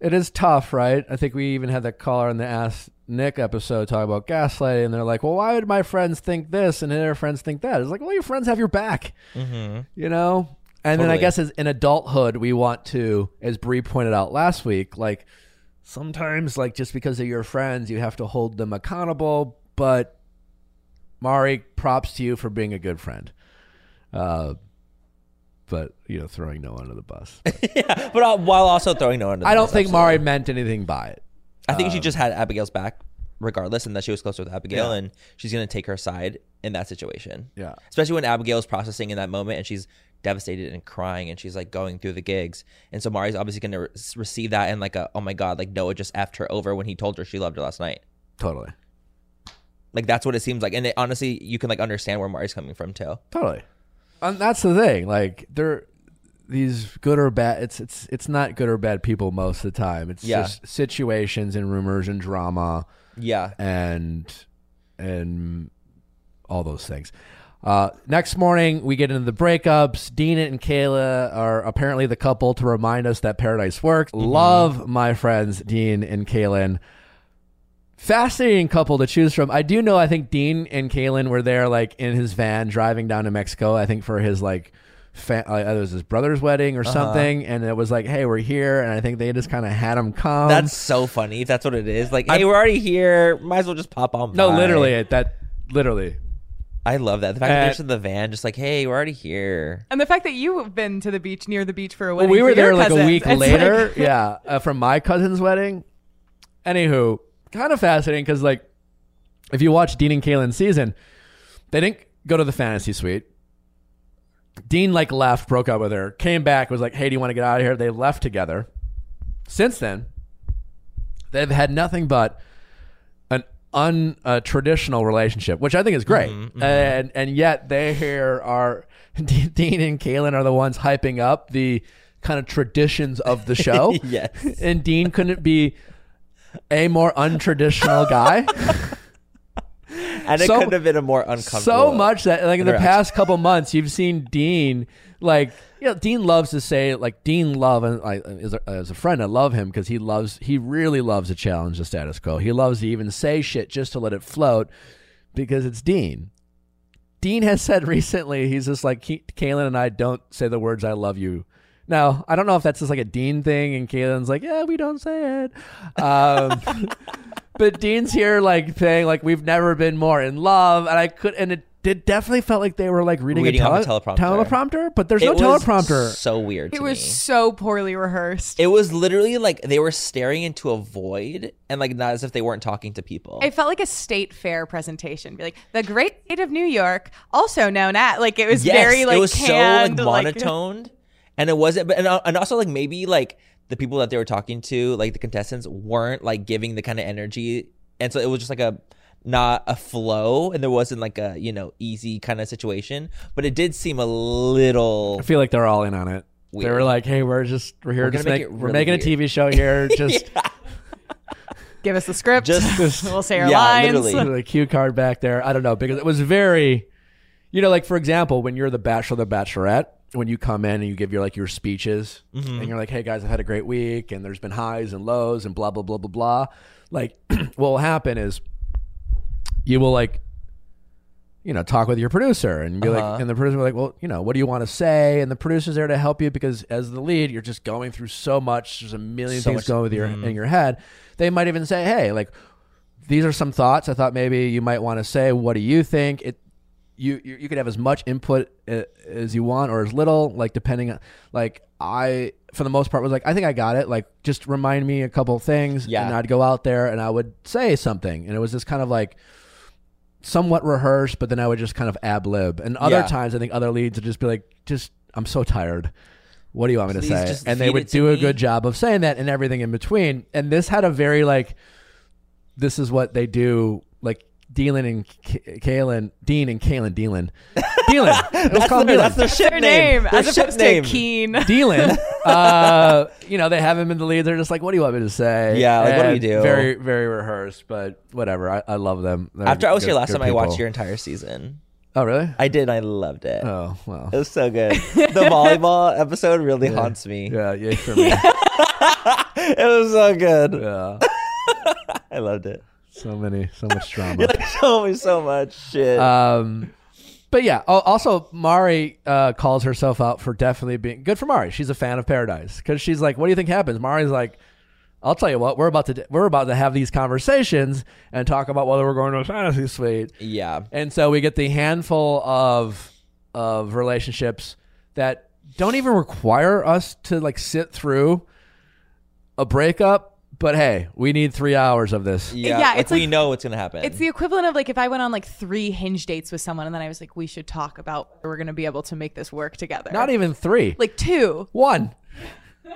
Speaker 1: it is tough, right? I think we even had that caller in the Ask Nick episode talk about gaslighting, and they're like, well, why would my friends think this and their friends think that? It's like, well, your friends have your back,
Speaker 3: Mm-hmm.
Speaker 1: you know? And then I guess as in adulthood, we want to, as Brie pointed out last week, like sometimes, like just because they're your friends, you have to hold them accountable. But Mari, props to you for being a good friend. Uh, but you know, throwing no one under the bus. <laughs>
Speaker 3: yeah, but uh, while also throwing no one under. the
Speaker 1: I don't
Speaker 3: bus,
Speaker 1: think
Speaker 3: absolutely.
Speaker 1: Mari meant anything by it.
Speaker 3: I think she just had Abigail's back, regardless, and that she was closer with Abigail,
Speaker 1: Yeah.
Speaker 3: and she's gonna take her side in that situation.
Speaker 1: Yeah.
Speaker 3: especially when Abigail's processing in that moment, and she's devastated and crying, and she's like going through the gigs, and so Mari's obviously gonna re- receive that and like a oh my god, like Noah just effed her over when he told her she loved her last night.
Speaker 1: Totally.
Speaker 3: Like that's what it seems like, and it, honestly, you can like understand where Mari's coming from too.
Speaker 1: Totally. And that's the thing. Like they're these good or bad it's it's it's not good or bad people most of the time. It's
Speaker 3: Yeah.
Speaker 1: just situations and rumors and drama
Speaker 3: Yeah,
Speaker 1: and and all those things. Uh, next morning, we get into the breakups. Dean and Kayla are apparently the couple to remind us that paradise works. Love my friends, Dean and Caelynn. Fascinating couple to choose from. I do know. I think Dean and Caelynn were there, like in his van driving down to Mexico. I think for his like, fa- uh, it was his brother's wedding or something, and it was like, hey, we're here, and I think they just kind of had him come.
Speaker 3: that's so funny. That's what it is, like, hey, we're already here. Might as well just pop on.
Speaker 1: no,
Speaker 3: by.
Speaker 1: literally it- that. Literally,
Speaker 3: I love that. The fact that
Speaker 1: Uh,
Speaker 3: they're just in the van, just like, hey, we're already here.
Speaker 2: And the fact that you have been to the beach near the beach for a
Speaker 1: Well,
Speaker 2: wedding.
Speaker 1: we were
Speaker 2: your
Speaker 1: there like a
Speaker 2: cousins,
Speaker 1: week
Speaker 2: it's
Speaker 1: later.
Speaker 2: like- <laughs>
Speaker 1: yeah, uh, from my cousin's wedding. Anywho, kind of fascinating because like, if you watch Dean and Caelynn's season, they didn't go to the fantasy suite. Dean like left, broke up with her, came back, was like, "Hey, do you want to get out of here?" They left together. Since then, they've had nothing but untraditional uh, relationship, which I think is great. Mm-hmm, mm-hmm. And and yet they here are <laughs> Dean and Caelynn are the ones hyping up the kind of traditions of the show. <laughs>
Speaker 3: Yes.
Speaker 1: And Dean couldn't be a more untraditional guy. <laughs>
Speaker 3: And it
Speaker 1: So-
Speaker 3: couldn't have been a more uncomfortable.
Speaker 1: so much that like in the past couple months you've seen Dean like you know Dean loves to say like Dean love and as a, as a friend I love him because he loves he really loves to challenge the status quo. He loves to even say shit just to let it float because it's Dean. Dean has said recently he's just like "Ke- Caelynn and I don't say the words I love you. Now I don't know if that's just like a Dean thing and Caelynn's like yeah we don't say it. Um, <laughs> but Dean's here like saying like we've never been more in love, and I could and it did definitely felt like they were like reading,
Speaker 3: Reading
Speaker 1: a,
Speaker 3: off a
Speaker 1: tele-
Speaker 3: teleprompter.
Speaker 1: teleprompter, but there's
Speaker 3: It
Speaker 1: no
Speaker 3: was
Speaker 1: teleprompter.
Speaker 3: So weird.
Speaker 2: It
Speaker 3: to
Speaker 2: was
Speaker 3: me.
Speaker 2: so poorly rehearsed.
Speaker 3: It was literally like they were staring into a void, and like not as if they weren't talking to people.
Speaker 2: It felt like a state fair presentation. Be like the great state of New York, also known as like it was
Speaker 3: yes,
Speaker 2: very like
Speaker 3: it was
Speaker 2: canned,
Speaker 3: so like monotoned, and it wasn't. But and, uh, and also like maybe like the people that they were talking to, like the contestants, weren't like giving the kind of energy, and so it was just like a not a flow, and there wasn't like a you know easy kind of situation. But it did seem a little
Speaker 1: I feel like they're all in on it. They were like, "Hey, we're just we're here
Speaker 3: We're
Speaker 1: to
Speaker 3: make
Speaker 1: make,
Speaker 3: it
Speaker 1: we're making
Speaker 3: weird."
Speaker 1: a TV show <laughs> here, just
Speaker 2: give us the script.
Speaker 3: Just- <laughs>
Speaker 2: we'll say our
Speaker 3: Yeah,
Speaker 2: lines.
Speaker 3: literally.
Speaker 1: the cue card back there." I don't know because it was very, you know, like for example, when you're the bachelor, the bachelorette, when you come in and you give your like your speeches,
Speaker 3: Mm-hmm.
Speaker 1: and you're like, "Hey guys, I've had a great week, and there's been highs and lows, and blah blah blah blah blah." Like, <clears throat> what will happen is you will like you know talk with your producer and be
Speaker 3: Uh-huh.
Speaker 1: like and the producer will be like well you know what do you want to say and the producer's there to help you because as the lead you're just going through so much there's a million
Speaker 3: So
Speaker 1: things
Speaker 3: much- Mm-hmm.
Speaker 1: going with your in your head they might even say hey like these are some thoughts i thought maybe you might want to say what do you think it you you, you could have as much input uh, as you want or as little like depending on like i for the most part was like i think i got it like just remind me a couple things
Speaker 3: Yeah.
Speaker 1: and i'd go out there and i would say something and it was just kind of like somewhat rehearsed, but then I would just kind of ab lib. And other
Speaker 3: Yeah.
Speaker 1: times, I think other leads would just be like, "Just, I'm so tired. What do you want me to say?"
Speaker 3: just
Speaker 1: And they
Speaker 3: feed
Speaker 1: would
Speaker 3: it to
Speaker 1: do a
Speaker 3: me.
Speaker 1: good job of saying that and everything in between. And this had a very like, this is what they do, like Dealin and K- Caelynn, Dean and Caelynn, Dealin, Dealin. It was <laughs>
Speaker 3: that's,
Speaker 1: called
Speaker 3: their,
Speaker 1: Dealin.
Speaker 3: that's their ship
Speaker 2: Their
Speaker 3: name.
Speaker 2: name,
Speaker 3: Their
Speaker 2: as
Speaker 3: ship
Speaker 2: opposed
Speaker 3: name.
Speaker 2: to Keen. <laughs>
Speaker 1: Dealin. <laughs> uh, you know, they have him in the lead. They're just like, "What do you want me to say?"
Speaker 3: Yeah, like, what do you do?
Speaker 1: Very, very rehearsed, but whatever. I, I love them. They're
Speaker 3: After I was
Speaker 1: good-
Speaker 3: here last
Speaker 1: good
Speaker 3: time, I watched your entire season.
Speaker 1: Oh, really?
Speaker 3: I did. I loved it.
Speaker 1: Oh, well.
Speaker 3: It was so good. the volleyball episode really haunts me.
Speaker 1: Yeah, yay for me.
Speaker 3: It was so good.
Speaker 1: yeah.
Speaker 3: I loved it.
Speaker 1: So many, so much drama.
Speaker 3: You like told me so much shit.
Speaker 1: Um, but yeah. Also, Mari uh, calls herself out for definitely being good for Mari. She's a fan of Paradise because she's like, "What do you think happens?" Mari's like, "I'll tell you what. We're about to we're about to have these conversations and talk about whether we're going to a fantasy suite."
Speaker 3: yeah.
Speaker 1: And so we get the handful of of relationships that don't even require us to like sit through a breakup. But hey, we need three hours of this.
Speaker 3: Yeah.
Speaker 2: Yeah,
Speaker 3: like
Speaker 2: it's
Speaker 3: we
Speaker 2: like-
Speaker 3: know what's gonna happen.
Speaker 2: It's the equivalent of like if I went on like three hinge dates with someone and then I was like, we should talk about we're going to be able to make this work together.
Speaker 1: Not even three.
Speaker 2: like two.
Speaker 1: one.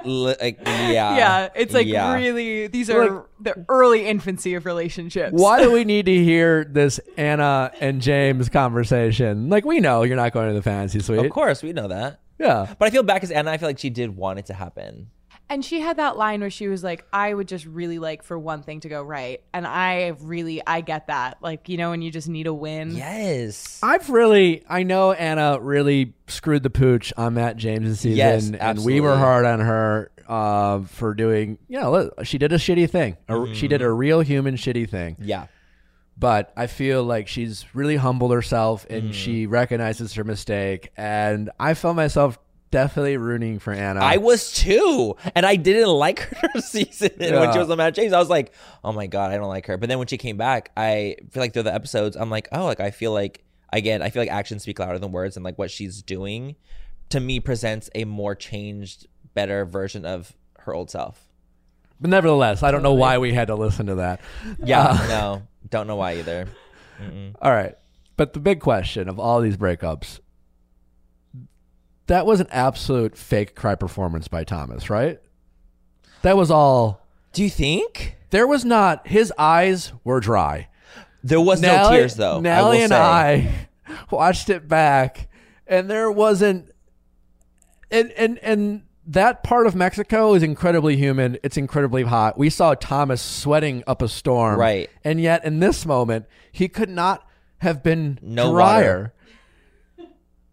Speaker 3: Li- like, yeah. <laughs>
Speaker 2: yeah, it's like
Speaker 3: Yeah.
Speaker 2: really these are the early infancy of relationships.
Speaker 1: Why do we need to hear this Anna and James conversation? Like we know you're not going to the fantasy suite.
Speaker 3: Of course, we know that.
Speaker 1: Yeah.
Speaker 3: But I feel bad because Anna, I feel like she did want it to happen.
Speaker 2: And she had that line where she was like, I would just really like for one thing to go right. And I really, I get that. Like, you know, when you just need a win.
Speaker 3: Yes.
Speaker 1: I've really, I know Anna really screwed the pooch on Matt James' season,
Speaker 3: Yes,
Speaker 1: and we were hard on her uh, for doing. You know, she did a shitty thing. A- She did a real human shitty thing.
Speaker 3: Yeah.
Speaker 1: But I feel like she's really humbled herself and she recognizes her mistake. And I felt myself definitely rooting for Anna.
Speaker 3: I was too, and I didn't like <laughs> her season when she was on Matt James. I was like, "Oh my god, I don't like her." But then when she came back, I feel like through the episodes, I'm like, "Oh, like I feel like again, I feel like actions speak louder than words, and like what she's doing to me presents a more changed, better version of her old self."
Speaker 1: but nevertheless, I don't know why we had to listen to that.
Speaker 3: Yeah, uh, no, don't know why either. <laughs>
Speaker 1: All right. But the big question of all these breakups that was an absolute fake cry performance by Thomas, right? That was all.
Speaker 3: Do you think
Speaker 1: There was not. His eyes were dry.
Speaker 3: there was no tears though?
Speaker 1: Nelly
Speaker 3: I
Speaker 1: and
Speaker 3: say.
Speaker 1: I <laughs> watched it back, and there wasn't. And and and that part of Mexico is incredibly humid. It's incredibly hot. We saw Thomas sweating up a storm,
Speaker 3: Right.
Speaker 1: And yet, in this moment, he could not have been
Speaker 3: No
Speaker 1: drier.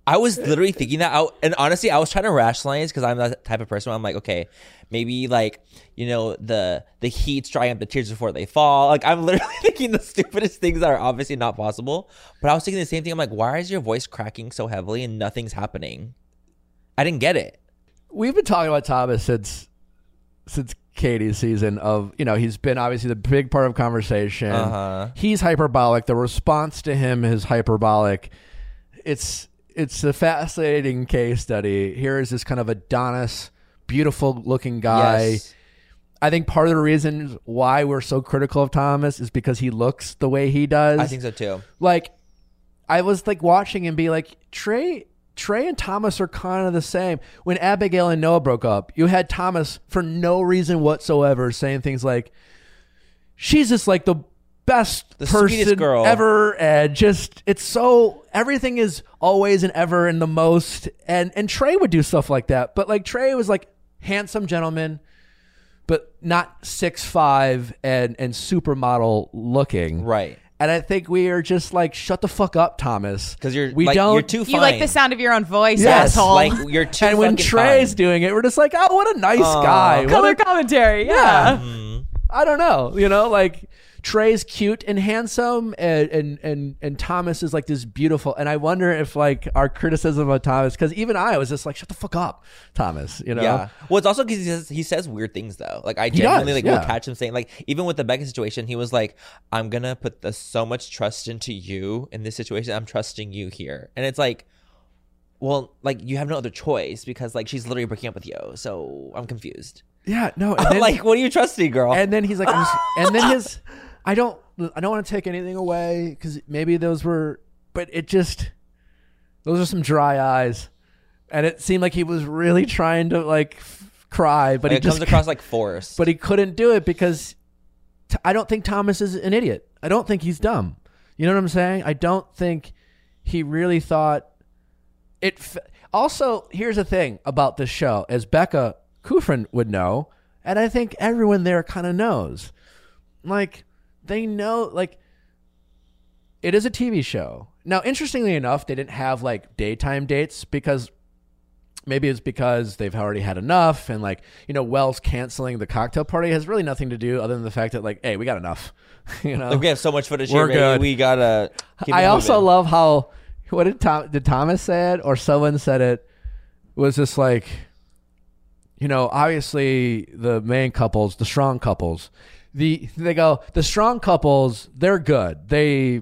Speaker 3: I was literally thinking that out, and honestly, I was trying to rationalize because I'm that type of person. Where I'm like, okay, maybe like you know the the heat's drying up the tears before they fall. Like I'm <laughs> literally thinking the stupidest things that are obviously not possible. But I was thinking the same thing. I'm like, why is your voice cracking so heavily and nothing's happening? I didn't get it.
Speaker 1: We've been talking about Thomas since since Katie's season of you know he's been obviously the big part of conversation.
Speaker 3: Uh-huh.
Speaker 1: He's hyperbolic. The response to him is hyperbolic. It's it's a fascinating case study. Here is this kind of Adonis, beautiful looking guy.
Speaker 3: Yes.
Speaker 1: I think part of the reason why we're so critical of Thomas is because he looks the way he does
Speaker 3: I think so too.
Speaker 1: like I was like watching and be like Trey Trey and Thomas are kind of the same. When Abigail and Noah broke up, you had Thomas for no reason whatsoever saying things like she's just like the best
Speaker 3: The
Speaker 1: person
Speaker 3: girl.
Speaker 1: ever and just it's so everything is always and ever and the most and and Trey would do stuff like that. But like Trey was like handsome gentleman but not six five and and supermodel looking.
Speaker 3: Right.
Speaker 1: And I think we are just like, shut the fuck up, Thomas.
Speaker 3: 'Cause you're-
Speaker 1: we
Speaker 3: like,
Speaker 1: don't.
Speaker 3: you're too
Speaker 2: You like the sound of your own voice,
Speaker 1: Yes,
Speaker 2: asshole.
Speaker 3: Like you're too.
Speaker 1: and when
Speaker 3: fucking
Speaker 1: Trey's
Speaker 3: fine.
Speaker 1: doing it, we're just like, oh, what a nice guy. What
Speaker 2: Color
Speaker 1: a-
Speaker 2: commentary,
Speaker 1: yeah.
Speaker 2: yeah.
Speaker 1: I don't know. You know, like Trey's cute and handsome, and and and and Thomas is like this beautiful. And I wonder if like our criticism of Thomas, because even I was just like, shut the fuck up, Thomas. You know.
Speaker 3: Yeah. Well, it's also because he says, he says weird things though. Like I genuinely
Speaker 1: does,
Speaker 3: like
Speaker 1: yeah.
Speaker 3: will catch him saying like even with the Becca situation, he was like, "I'm gonna put the, so much trust into you in this situation. I'm trusting you here." And it's like, well, like you have no other choice because like she's literally breaking up with you. So I'm confused.
Speaker 1: Yeah. No. And <laughs> then,
Speaker 3: like, what are you trusting, girl?
Speaker 1: and then he's like, and then his, <laughs> I don't, I don't want to take anything away because maybe those were, but it just, those are some dry eyes, and it seemed like he was really trying to like f- cry, but
Speaker 3: Like,
Speaker 1: he
Speaker 3: it
Speaker 1: just,
Speaker 3: comes across like forced.
Speaker 1: but he couldn't do it because t- I don't think Thomas is an idiot. I don't think he's dumb. You know what I'm saying? I don't think he really thought it. F- also, here's the thing about this show, as Becca Kufrin would know, and I think everyone there kind of knows. Like they know, like it is a TV show. Now, interestingly enough, they didn't have like daytime dates because maybe it's because they've already had enough and like you know wells canceling the cocktail party has really nothing to do other than the fact that like hey we got enough <laughs> you know
Speaker 3: Like, we have so much footage
Speaker 1: We're
Speaker 3: here. baby.
Speaker 1: good.
Speaker 3: We gotta.
Speaker 1: I also
Speaker 3: moving.
Speaker 1: love how what did tom did thomas say it or someone said it was just like you know obviously the main couples the strong couples the they go the strong couples they're good they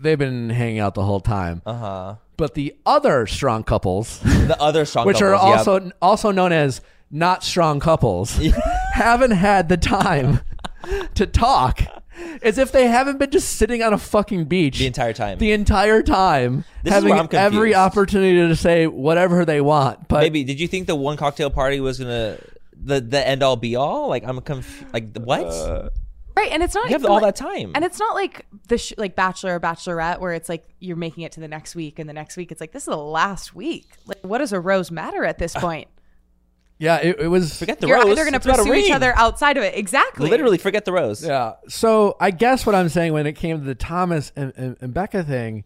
Speaker 1: they've been hanging out the whole time
Speaker 3: Uh-huh.
Speaker 1: but the other strong couples <laughs>
Speaker 3: The other strong
Speaker 1: which are
Speaker 3: couples, yeah.
Speaker 1: also also known as not strong couples, <laughs> haven't had the time <laughs> to talk As if they haven't been just sitting on a fucking beach
Speaker 3: the entire time.
Speaker 1: the entire time,
Speaker 3: This
Speaker 1: having every opportunity to say whatever they want. But
Speaker 3: Maybe did you think the one cocktail party was gonna the the end all be all? Like I'm conf- like what?
Speaker 1: Uh,
Speaker 2: Right, and it's not
Speaker 3: you have all
Speaker 2: like-
Speaker 3: that time.
Speaker 2: And it's not like the sh- like Bachelor or Bachelorette where it's like you're making it to the next week, and the next week it's like this is the last week. Like, what does a rose matter at this <sighs> point?
Speaker 1: yeah, it, it was.
Speaker 3: forget the
Speaker 2: you're
Speaker 3: rose.
Speaker 2: either going to
Speaker 3: It's about a
Speaker 2: pursue each other outside of it. Exactly.
Speaker 3: Literally, forget the rose.
Speaker 1: Yeah. So I guess what I'm saying when it came to the Thomas and, and, and Becca thing,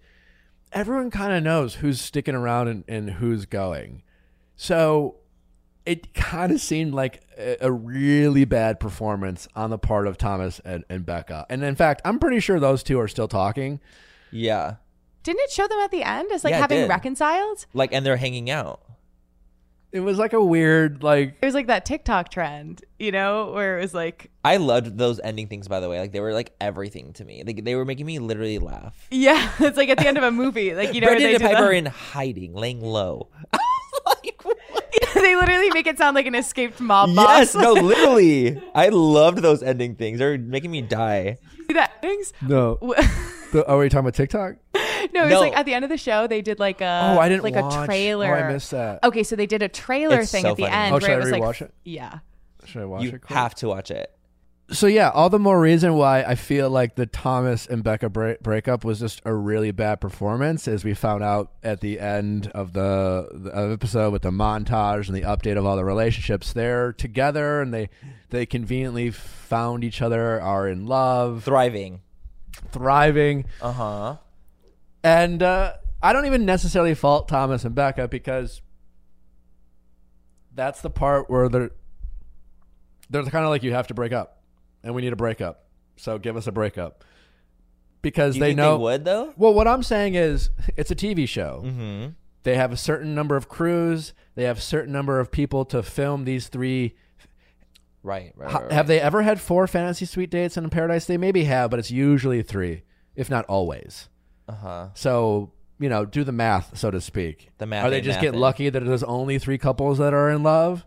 Speaker 1: everyone kind of knows who's sticking around and, and who's going. So it kind of seemed like a, a really bad performance on the part of Thomas and, and Becca. And in fact, I'm pretty sure those two are still talking.
Speaker 3: Yeah.
Speaker 2: Didn't it show them at the end as like
Speaker 3: Yeah,
Speaker 2: having reconciled?
Speaker 3: Like, and they're hanging out.
Speaker 1: It was like a weird, like,
Speaker 2: It was like that TikTok trend, you know, where it was like,
Speaker 3: I loved those ending things, by the way. Like they were like everything to me. Like they were making me literally laugh.
Speaker 2: yeah, <laughs> it's like at the end of a movie, like you know, where
Speaker 3: Brendan
Speaker 2: they
Speaker 3: and
Speaker 2: Pieper
Speaker 3: are in hiding, laying low. <laughs> like, <laughs> what?
Speaker 2: they literally make it sound like an escaped mob boss.
Speaker 3: yes, no, <laughs> literally. I loved those ending things. They're making me die.
Speaker 2: See that things?
Speaker 1: no. <laughs> The, oh, are we talking about TikTok?
Speaker 2: No, it's
Speaker 3: No.
Speaker 2: like at the end of the show they did like a
Speaker 1: Oh, I didn't
Speaker 2: like
Speaker 1: watch.
Speaker 2: a trailer.
Speaker 1: Oh, I missed that.
Speaker 2: Okay, so they did a trailer
Speaker 3: It's
Speaker 2: thing
Speaker 3: so
Speaker 2: at the
Speaker 3: funny.
Speaker 2: end
Speaker 1: Oh, should
Speaker 2: where
Speaker 1: I
Speaker 2: it was like
Speaker 1: rewatch it?
Speaker 2: yeah.
Speaker 1: Should I watch
Speaker 3: You
Speaker 1: it? quick?
Speaker 3: have to watch it.
Speaker 1: So yeah, all the more reason why I feel like the Thomas and Becca break- breakup was just a really bad performance, as we found out at the end of the, the episode with the montage and the update of all the relationships. They're together and they they conveniently found each other, are in love,
Speaker 3: Thriving.
Speaker 1: thriving,
Speaker 3: Uh huh.
Speaker 1: and uh, I don't even necessarily fault Thomas and Becca because that's the part where they're they're kind of like you have to break up, and we need a breakup. So give us a breakup because
Speaker 3: Do you
Speaker 1: they
Speaker 3: think
Speaker 1: know.
Speaker 3: they would though?
Speaker 1: Well, what I'm saying is, <laughs> it's a TV show.
Speaker 3: Mm-hmm.
Speaker 1: They have a certain number of crews. They have a certain number of people to film these three.
Speaker 3: Right. Right.
Speaker 1: Ha-
Speaker 3: right,
Speaker 1: Have they ever had four fantasy suite dates in Paradise? They maybe have, but it's usually three, if not always.
Speaker 3: Uh huh.
Speaker 1: So you know, do the math, so to speak.
Speaker 3: The math
Speaker 1: Are they
Speaker 3: ain't
Speaker 1: just get lucky that there's only three couples that are in love?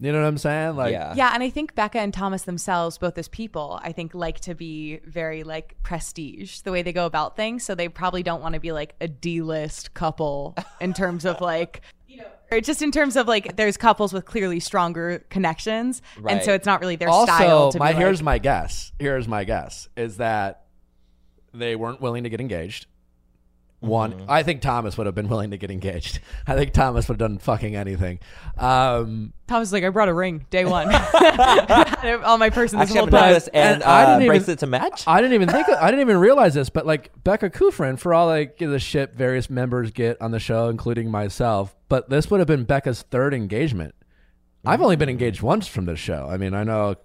Speaker 1: You know what I'm saying? Like,
Speaker 3: yeah.
Speaker 2: Yeah, and I think Becca and Thomas themselves, both as people, I think like to be very like prestige the way they go about things. So they probably don't want to be like a D-list couple in terms of like you know, or just in terms of like there's couples with clearly stronger connections, and so it's not really their style.
Speaker 1: also,
Speaker 2: To
Speaker 1: my
Speaker 2: be
Speaker 1: here's
Speaker 2: like,
Speaker 1: my guess. Here's my guess is that they weren't willing to get engaged. One,
Speaker 3: Mm-hmm.
Speaker 1: I think Thomas would have been willing to get engaged. I think Thomas would have done fucking anything. Um,
Speaker 2: Thomas is like I brought a ring day one <laughs> <laughs> on my person this
Speaker 3: Actually,
Speaker 2: whole
Speaker 3: I'm
Speaker 2: time.
Speaker 3: necklace and,
Speaker 1: And I
Speaker 3: uh,
Speaker 1: didn't even-
Speaker 3: bracelet to match.
Speaker 1: I didn't even think. I didn't even realize this, but like Becca Kufrin, for all like the shit various members get on the show, including myself, but this would have been Becca's third engagement. I've only been engaged once from this show. I mean, I know.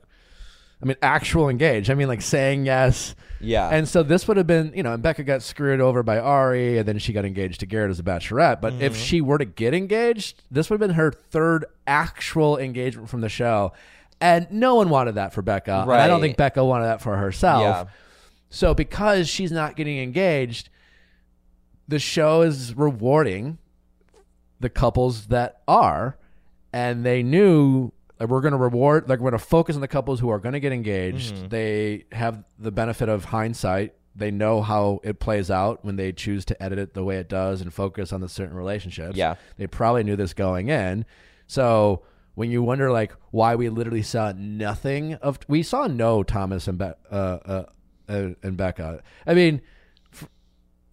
Speaker 1: I mean, actual engaged. I mean, like saying yes.
Speaker 3: Yeah.
Speaker 1: And so this would have been, you know, and Becca got screwed over by Arie, and then she got engaged to Garrett as a bachelorette. But if mm-hmm. she were to get engaged, this would have been her third actual engagement from the show. And no one wanted that for Becca. And I don't think Becca wanted that for herself.
Speaker 3: Yeah.
Speaker 1: So because she's not getting engaged, the show is rewarding the couples that are, and they knew like we're going to reward, like we're going to focus on the couples who are going to get engaged.
Speaker 3: Mm-hmm.
Speaker 1: They have the benefit of hindsight. They know how it plays out when they choose to edit it the way it does and focus on the certain relationships.
Speaker 3: Yeah.
Speaker 1: they probably knew this going in. So when you wonder like why we literally saw nothing of, we saw no Thomas and Be- uh, uh, uh, and Becca. I mean, f-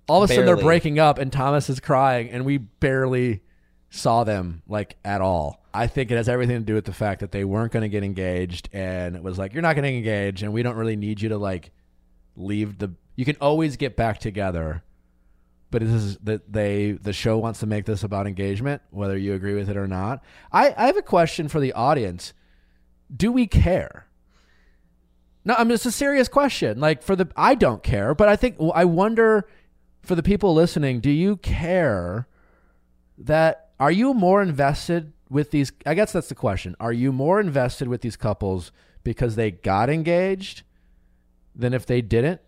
Speaker 1: all of a sudden they're breaking up and Thomas is crying, and we barely saw them like at all. I think it has everything to do with the fact that they weren't going to get engaged, and it was like you're not getting engaged, and we don't really need you to like leave the. You can always get back together, but this is that they the show wants to make this about engagement, whether you agree with it or not. I I have a question for the audience. Do we care? No, I mean it's a serious question. Like for the I don't care, but I think I wonder for the people listening, do you care that are you more invested with these I guess that's the question. Are you more invested with these couples because they got engaged than if they didn't?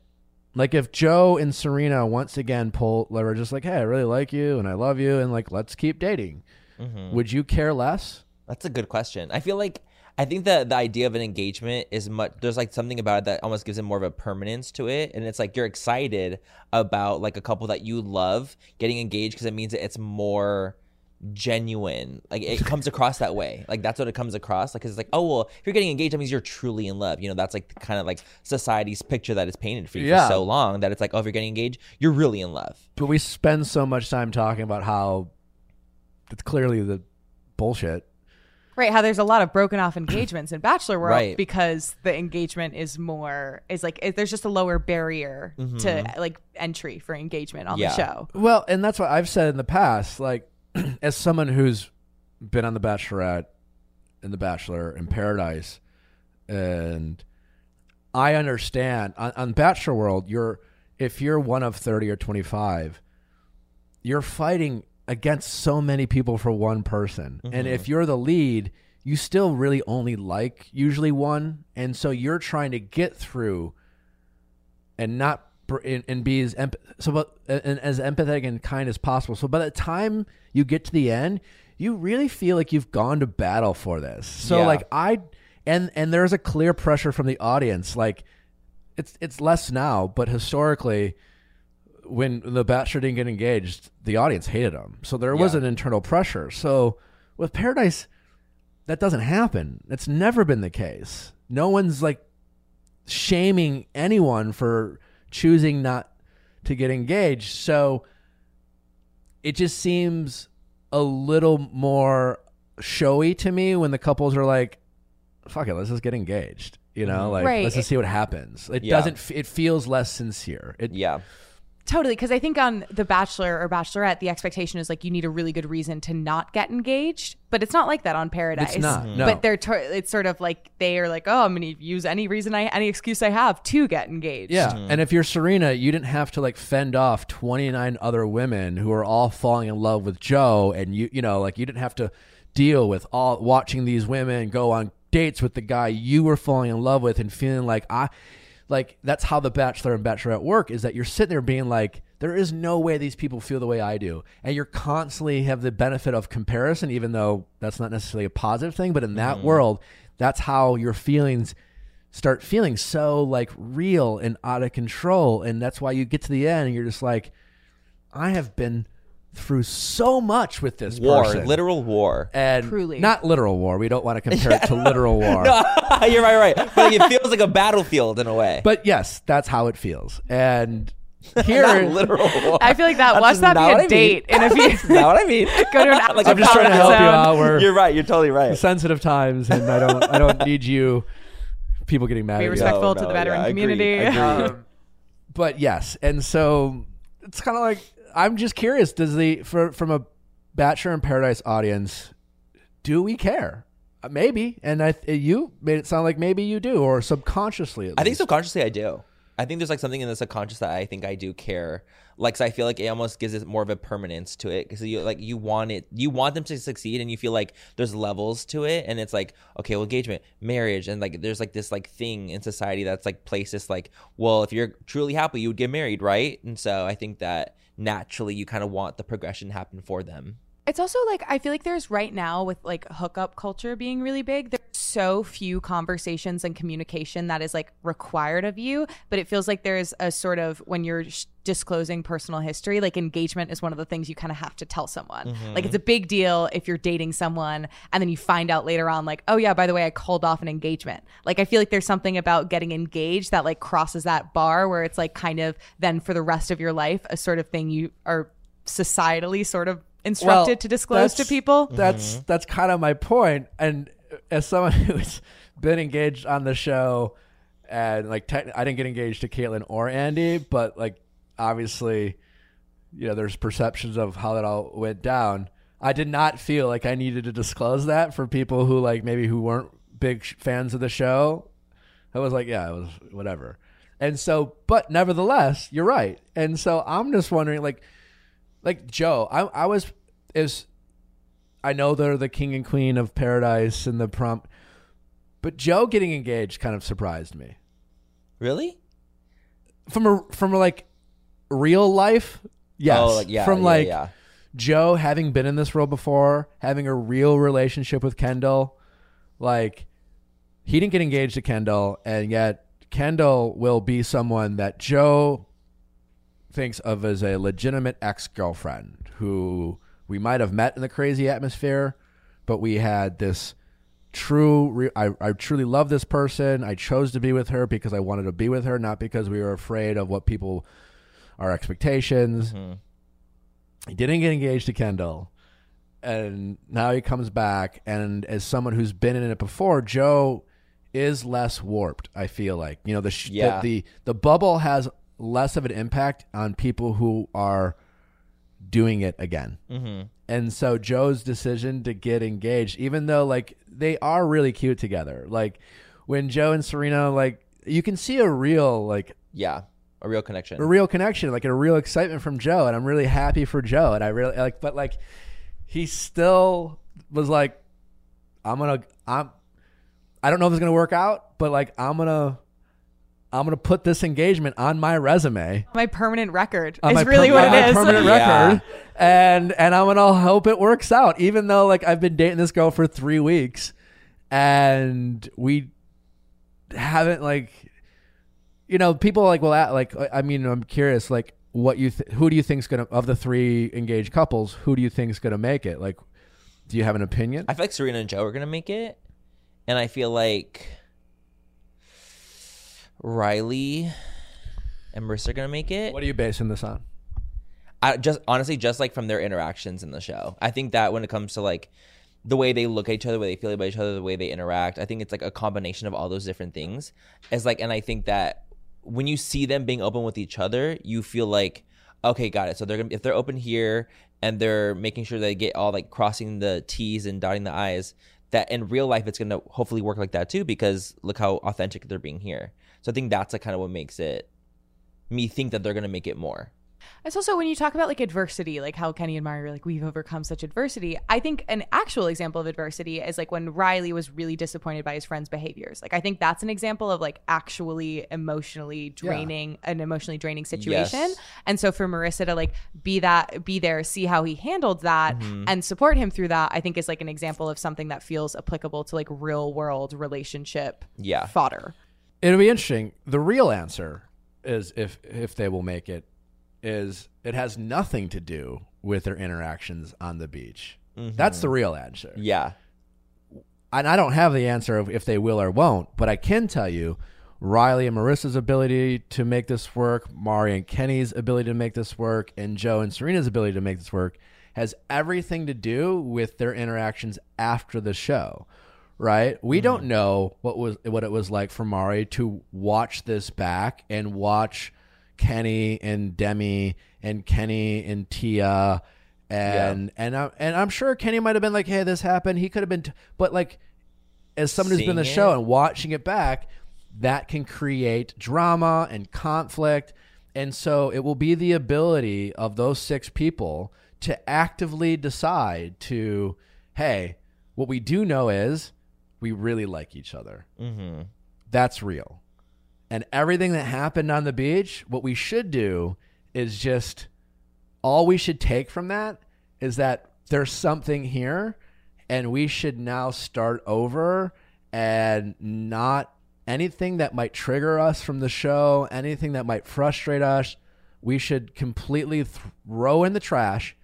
Speaker 1: Like if Joe and Serena once again pull were just like, "Hey, I really like you and I love you and like let's keep dating."
Speaker 3: Mm-hmm.
Speaker 1: Would you care less?
Speaker 3: That's a good question. I feel like I think that the idea of an engagement is much. There's like something about it that almost gives it more of a permanence to it, and it's like you're excited about like a couple that you love getting engaged because it means that it's more genuine. Like it <laughs> comes across that way. Like that's what it comes across. Like 'cause it's like, oh well, if you're getting engaged, that means you're truly in love. You know, that's like kind of like society's picture that is painted for you
Speaker 1: Yeah.
Speaker 3: for so long that it's like, oh, if you're getting engaged, you're really in love.
Speaker 1: But we spend so much time talking about how it's clearly the bullshit.
Speaker 2: Right, how there's a lot of broken off engagements in Bachelor World
Speaker 3: Right.
Speaker 2: because the engagement is more is like it, there's just a lower barrier to mm-hmm. like entry for engagement on
Speaker 3: Yeah.
Speaker 2: the show.
Speaker 1: Well, and that's what I've said in the past. Like, <clears throat> as someone who's been on The Bachelorette and The Bachelor in Paradise, and I understand on, on Bachelor World, you're if you're one of thirty or twenty five, you're fighting against so many people for one person, and if mm-hmm. you're the lead, you still really only like usually one, and so you're trying to get through and not and, and be as emp- so but and as empathetic and kind as possible. So by the time you get to the end, you really feel like you've gone to battle for this. So
Speaker 3: Yeah.
Speaker 1: like I and and there's a clear pressure from the audience. Like it's it's less now, but historically. When the Bachelor didn't get engaged, the audience hated him. So there was
Speaker 3: Yeah.
Speaker 1: an internal pressure. So with Paradise, that doesn't happen. It's never been the case. No one's like shaming anyone for choosing not to get engaged. So it just seems a little more showy to me when the couples are like, fuck it, let's just get engaged. You know, mm-hmm. like
Speaker 2: Right.
Speaker 1: let's just see what happens. It
Speaker 3: Yeah.
Speaker 1: doesn't. It feels less sincere. It,
Speaker 3: Yeah.
Speaker 2: Totally, because I think on The Bachelor or Bachelorette, the expectation is like you need a really good reason to not get engaged, but it's not like that on Paradise.
Speaker 1: It's not, mm. no.
Speaker 2: But they're tor- it's sort of like they are like, oh, I'm going to use any reason I any excuse I have to get engaged.
Speaker 1: Yeah. Mm. And if you're Serena, you didn't have to like fend off 29 other women who are all falling in love with Joe and you you know, like you didn't have to deal with all watching these women go on dates with the guy you were falling in love with and feeling like I like that's how the bachelor and bachelorette work is that you're sitting there being like there is no way these people feel the way I do. And you're constantly have the benefit of comparison even though that's not necessarily a positive thing, but in that mm-hmm. world, that's how your feelings start feeling so like real and out of control and that's why you get to the end and you're just like i have been through so much with this
Speaker 3: War,
Speaker 1: person
Speaker 3: literal war.
Speaker 1: and
Speaker 2: Truly.
Speaker 1: not literal war we don't want to compare it to <laughs> literal war <laughs> <laughs>
Speaker 3: You're right, right. But like, it feels like a battlefield in a way.
Speaker 1: but yes that's how it feels and here
Speaker 3: not literal war.
Speaker 2: I feel like that.
Speaker 3: That's
Speaker 2: Watch that
Speaker 3: not
Speaker 2: be
Speaker 3: what
Speaker 2: a
Speaker 3: I
Speaker 2: date
Speaker 3: mean.
Speaker 2: in a few.
Speaker 3: That's not what I mean.
Speaker 2: Go to an
Speaker 3: Like,
Speaker 1: i'm just trying to help you out we're
Speaker 3: You're right. You're totally right.
Speaker 1: sensitive times and i don't i don't need you people getting mad
Speaker 2: Be
Speaker 1: at you.
Speaker 2: respectful
Speaker 3: No,
Speaker 2: to the veteran
Speaker 3: yeah, I agree.
Speaker 2: community.
Speaker 3: I agree.
Speaker 1: Um, but yes, and so it's kind of like I'm just curious. Does the for from a Bachelor in Paradise audience, do we care? Uh, Maybe, and I you made it sound like maybe you do, or subconsciously. At
Speaker 3: I think subconsciously I do. I think there's like something in the subconscious that I think I do care. Like, I feel like it almost gives it more of a permanence to it because you like you want it, you want them to succeed, and you feel like there's levels to it, and it's like okay, well, engagement, marriage, and like there's like this like thing in society that's like places like, well, if you're truly happy, you would get married, right? And so I think that naturally you kind of want the progression to happen for them.
Speaker 2: It's also like I feel like there's right now with like hookup culture being really big. There's so few conversations and communication that is like required of you, but it feels like there's a sort of when you're sh- disclosing personal history, like engagement is one of the things you kind of have to tell someone. Mm-hmm. Like it's a big deal if you're dating someone and then you find out later on like, "Oh yeah, by the way, I called off an engagement." Like I feel like there's something about getting engaged that like crosses that bar where it's like kind of then for the rest of your life a sort of thing you are societally sort of instructed to disclose to
Speaker 1: that's-
Speaker 2: people. <laughs>
Speaker 1: That's mm-hmm. that's kind of my point. And as someone <laughs> who's been engaged on the show, and like tech I didn't get engaged to Kaitlyn or Andi, but like obviously, you know, there's perceptions of how that all went down. I did not feel like I needed to disclose that for people who like maybe who weren't big sh- fans of the show. I was like, yeah, it was whatever. And so, but nevertheless, you're right. And so I'm just wondering, like, like Joe, I I was is I know they're the king and queen of paradise and the prompt, but Joe getting engaged kind of surprised me
Speaker 3: Really?
Speaker 1: from a from a, like real life. Oh, yes,
Speaker 3: Oh, like, yeah,
Speaker 1: from
Speaker 3: yeah,
Speaker 1: like
Speaker 3: yeah.
Speaker 1: Joe having been in this role before, having a real relationship with Kendall, like he didn't get engaged to Kendall, and yet Kendall will be someone that Joe thinks of as a legitimate ex girlfriend who we might have met in the crazy atmosphere, but we had this true. Re- I, I truly love this person. I chose to be with her because I wanted to be with her, not because we were afraid of what people, our expectations.
Speaker 3: Mm-hmm.
Speaker 1: He didn't get engaged to Kendall. And now he comes back, and as someone who's been in it before, Joe is less warped. I feel like you know the sh-
Speaker 3: Yeah.
Speaker 1: the, the the bubble has less of an impact on people who are doing it again.
Speaker 3: Mm-hmm.
Speaker 1: And so Joe's decision to get engaged, even though like they are really cute together, like when Joe and Serena, like you can see a real like
Speaker 3: Yeah, a real connection.
Speaker 1: a real connection, like a real excitement from Joe, and I'm really happy for Joe. And I really like, but like he still was like, I'm gonna, I'm, I don't know if it's gonna work out, but like I'm gonna, I'm gonna put this engagement on my resume.
Speaker 2: My permanent record
Speaker 1: on
Speaker 2: is really
Speaker 1: per-
Speaker 2: what
Speaker 1: on
Speaker 2: it
Speaker 1: my
Speaker 2: is.
Speaker 1: permanent
Speaker 3: Yeah.
Speaker 1: record, and and I'm gonna hope it works out. Even though like I've been dating this girl for three weeks, and we haven't like, you know, people like well, like I mean, I'm curious, like what you th- who do you think's gonna of the three engaged couples, who do you think's gonna make it? Like, do you have an opinion?
Speaker 3: I feel like Serena and Joe are gonna make it, and I feel like Riley and Maurissa are gonna make it.
Speaker 1: what are you basing this on?
Speaker 3: I just honestly just like from their interactions in the show. I think that when it comes to like the way they look at each other, the way they feel about each other, the way they interact, I think it's like a combination of all those different things. It's like, and I think that when you see them being open with each other, you feel like, okay, got it. So they're gonna if they're open here and they're making sure they get all like crossing the T's and dotting the I's, that in real life it's gonna hopefully work like that too because look how authentic they're being here. So I think that's like kind of what makes it me think that they're gonna make it more.
Speaker 2: It's also when you talk about like adversity, like how Kenny and Mari were like, we've overcome such adversity. I think an actual example of adversity is like when Riley was really disappointed by his friend's behaviors. Like I think that's an example of like actually emotionally draining, an emotionally draining situation.
Speaker 3: Yes.
Speaker 2: And so for Maurissa to like be that, be there, see how he handled that, mm-hmm. and support him through that, I think is like an example of something that feels applicable to like real world relationship
Speaker 3: Yeah.
Speaker 2: fodder.
Speaker 1: It'll be interesting. The real answer is if if they will make it is it has nothing to do with their interactions on the beach. Mm-hmm. That's the real answer.
Speaker 3: Yeah.
Speaker 1: And I don't have the answer of if they will or won't, but I can tell you Riley and Maurissa's ability to make this work, Mari and Kenny's ability to make this work, and Joe and Serena's ability to make this work has everything to do with their interactions after the show. Right? We mm-hmm. don't know what was what it was like for Mari to watch this back and watch Kenny and Demi and Kenny and Tia and and I, and I'm sure Kenny might have been like, "Hey, this happened." He could have been, t-, but like as someone who's been the
Speaker 3: Seeing
Speaker 1: show and watching it back, that can create drama and conflict. And so it will be the ability of those six people to actively decide to, hey, what we do know is we really like each other.
Speaker 3: Mm-hmm.
Speaker 1: That's real. And everything that happened on the beach, what we should do is just all we should take from that is that there's something here and we should now start over and not anything that might trigger us from the show, anything that might frustrate us, we should completely throw in the trash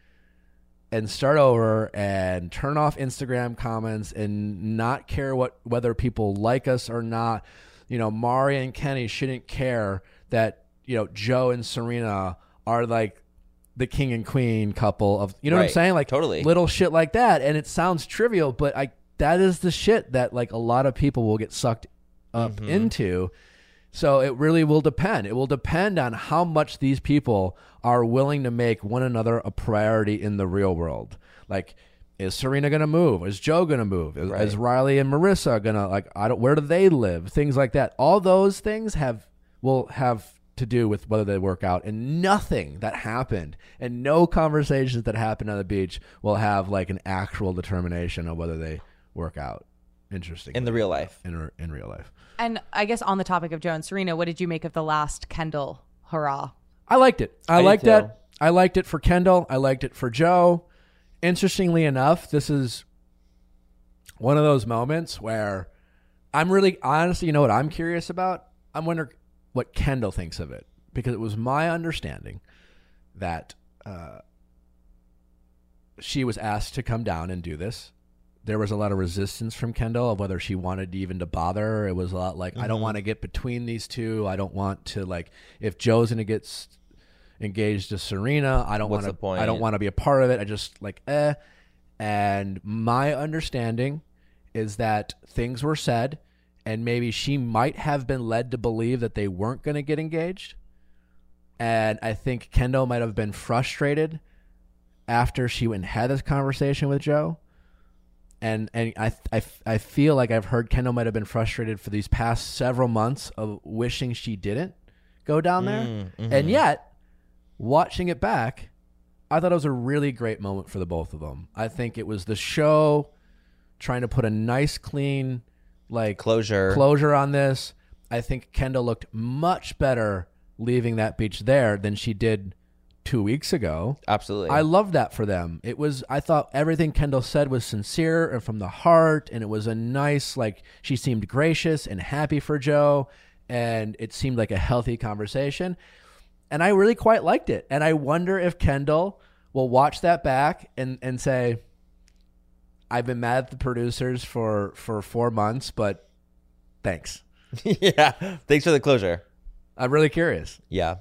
Speaker 1: and start over and turn off Instagram comments and not care what whether people like us or not. You know, Mari and Kenny shouldn't care that, you know, Joe and Serena are like the king and queen couple of you know what I'm saying? Like
Speaker 3: Totally.
Speaker 1: little shit like that. And it sounds trivial, but I that is the shit that like a lot of people will get sucked up
Speaker 3: Mm-hmm.
Speaker 1: into. So it really will depend. It will depend on how much these people are willing to make one another a priority in the real world. Like, is Serena gonna move? Is Joe gonna move? Is,
Speaker 3: Right.
Speaker 1: is Riley and Maurissa gonna like? I don't. Where do they live? Things like that. All those things have will have to do with whether they work out, and nothing that happened and no conversations that happened on the beach will have like an actual determination of whether they work out. Interesting
Speaker 3: In the real life.
Speaker 1: in in real life.
Speaker 2: And I guess on the topic of Joe and Serena, what did you make of the last Kendall hurrah?
Speaker 1: I liked it. I,
Speaker 3: I
Speaker 1: liked
Speaker 3: too.
Speaker 1: that. I liked it for Kendall. I liked it for Joe. Interestingly enough, this is one of those moments where I'm really honestly, you know what I'm curious about? I'm wondering what Kendall thinks of it because it was my understanding that uh, she was asked to come down and do this. There was a lot of resistance from Kendall of whether she wanted even to bother. It was a lot like, I don't want to get between these two. I don't want to like if Joe's gonna get s- engaged to Serena, I don't want to. I don't want to be a part of it. I just like eh. And my understanding is that things were said, and maybe she might have been led to believe that they weren't going to get engaged. And I think Kendall might have been frustrated after she went and had this conversation with Joe. And and I, I, I feel like I've heard Kendall might have been frustrated for these past several months of wishing she didn't go down there.
Speaker 3: Mm, mhm.
Speaker 1: And yet, watching it back, I thought it was a really great moment for the both of them. I think it was the show trying to put a nice, clean, like
Speaker 3: Closure.
Speaker 1: closure on this. I think Kendall looked much better leaving that beach there than she did two weeks ago.
Speaker 3: Absolutely.
Speaker 1: I love that for them. It was I thought everything Kendall said was sincere and from the heart and it was a nice like she seemed gracious and happy for Joe and it seemed like a healthy conversation. And I really quite liked it. And I wonder if Kendall will watch that back and and say I've been mad at the producers for for 4 months, but thanks. <laughs>
Speaker 3: yeah. Thanks for the closure.
Speaker 1: I'm really curious.
Speaker 3: Yeah.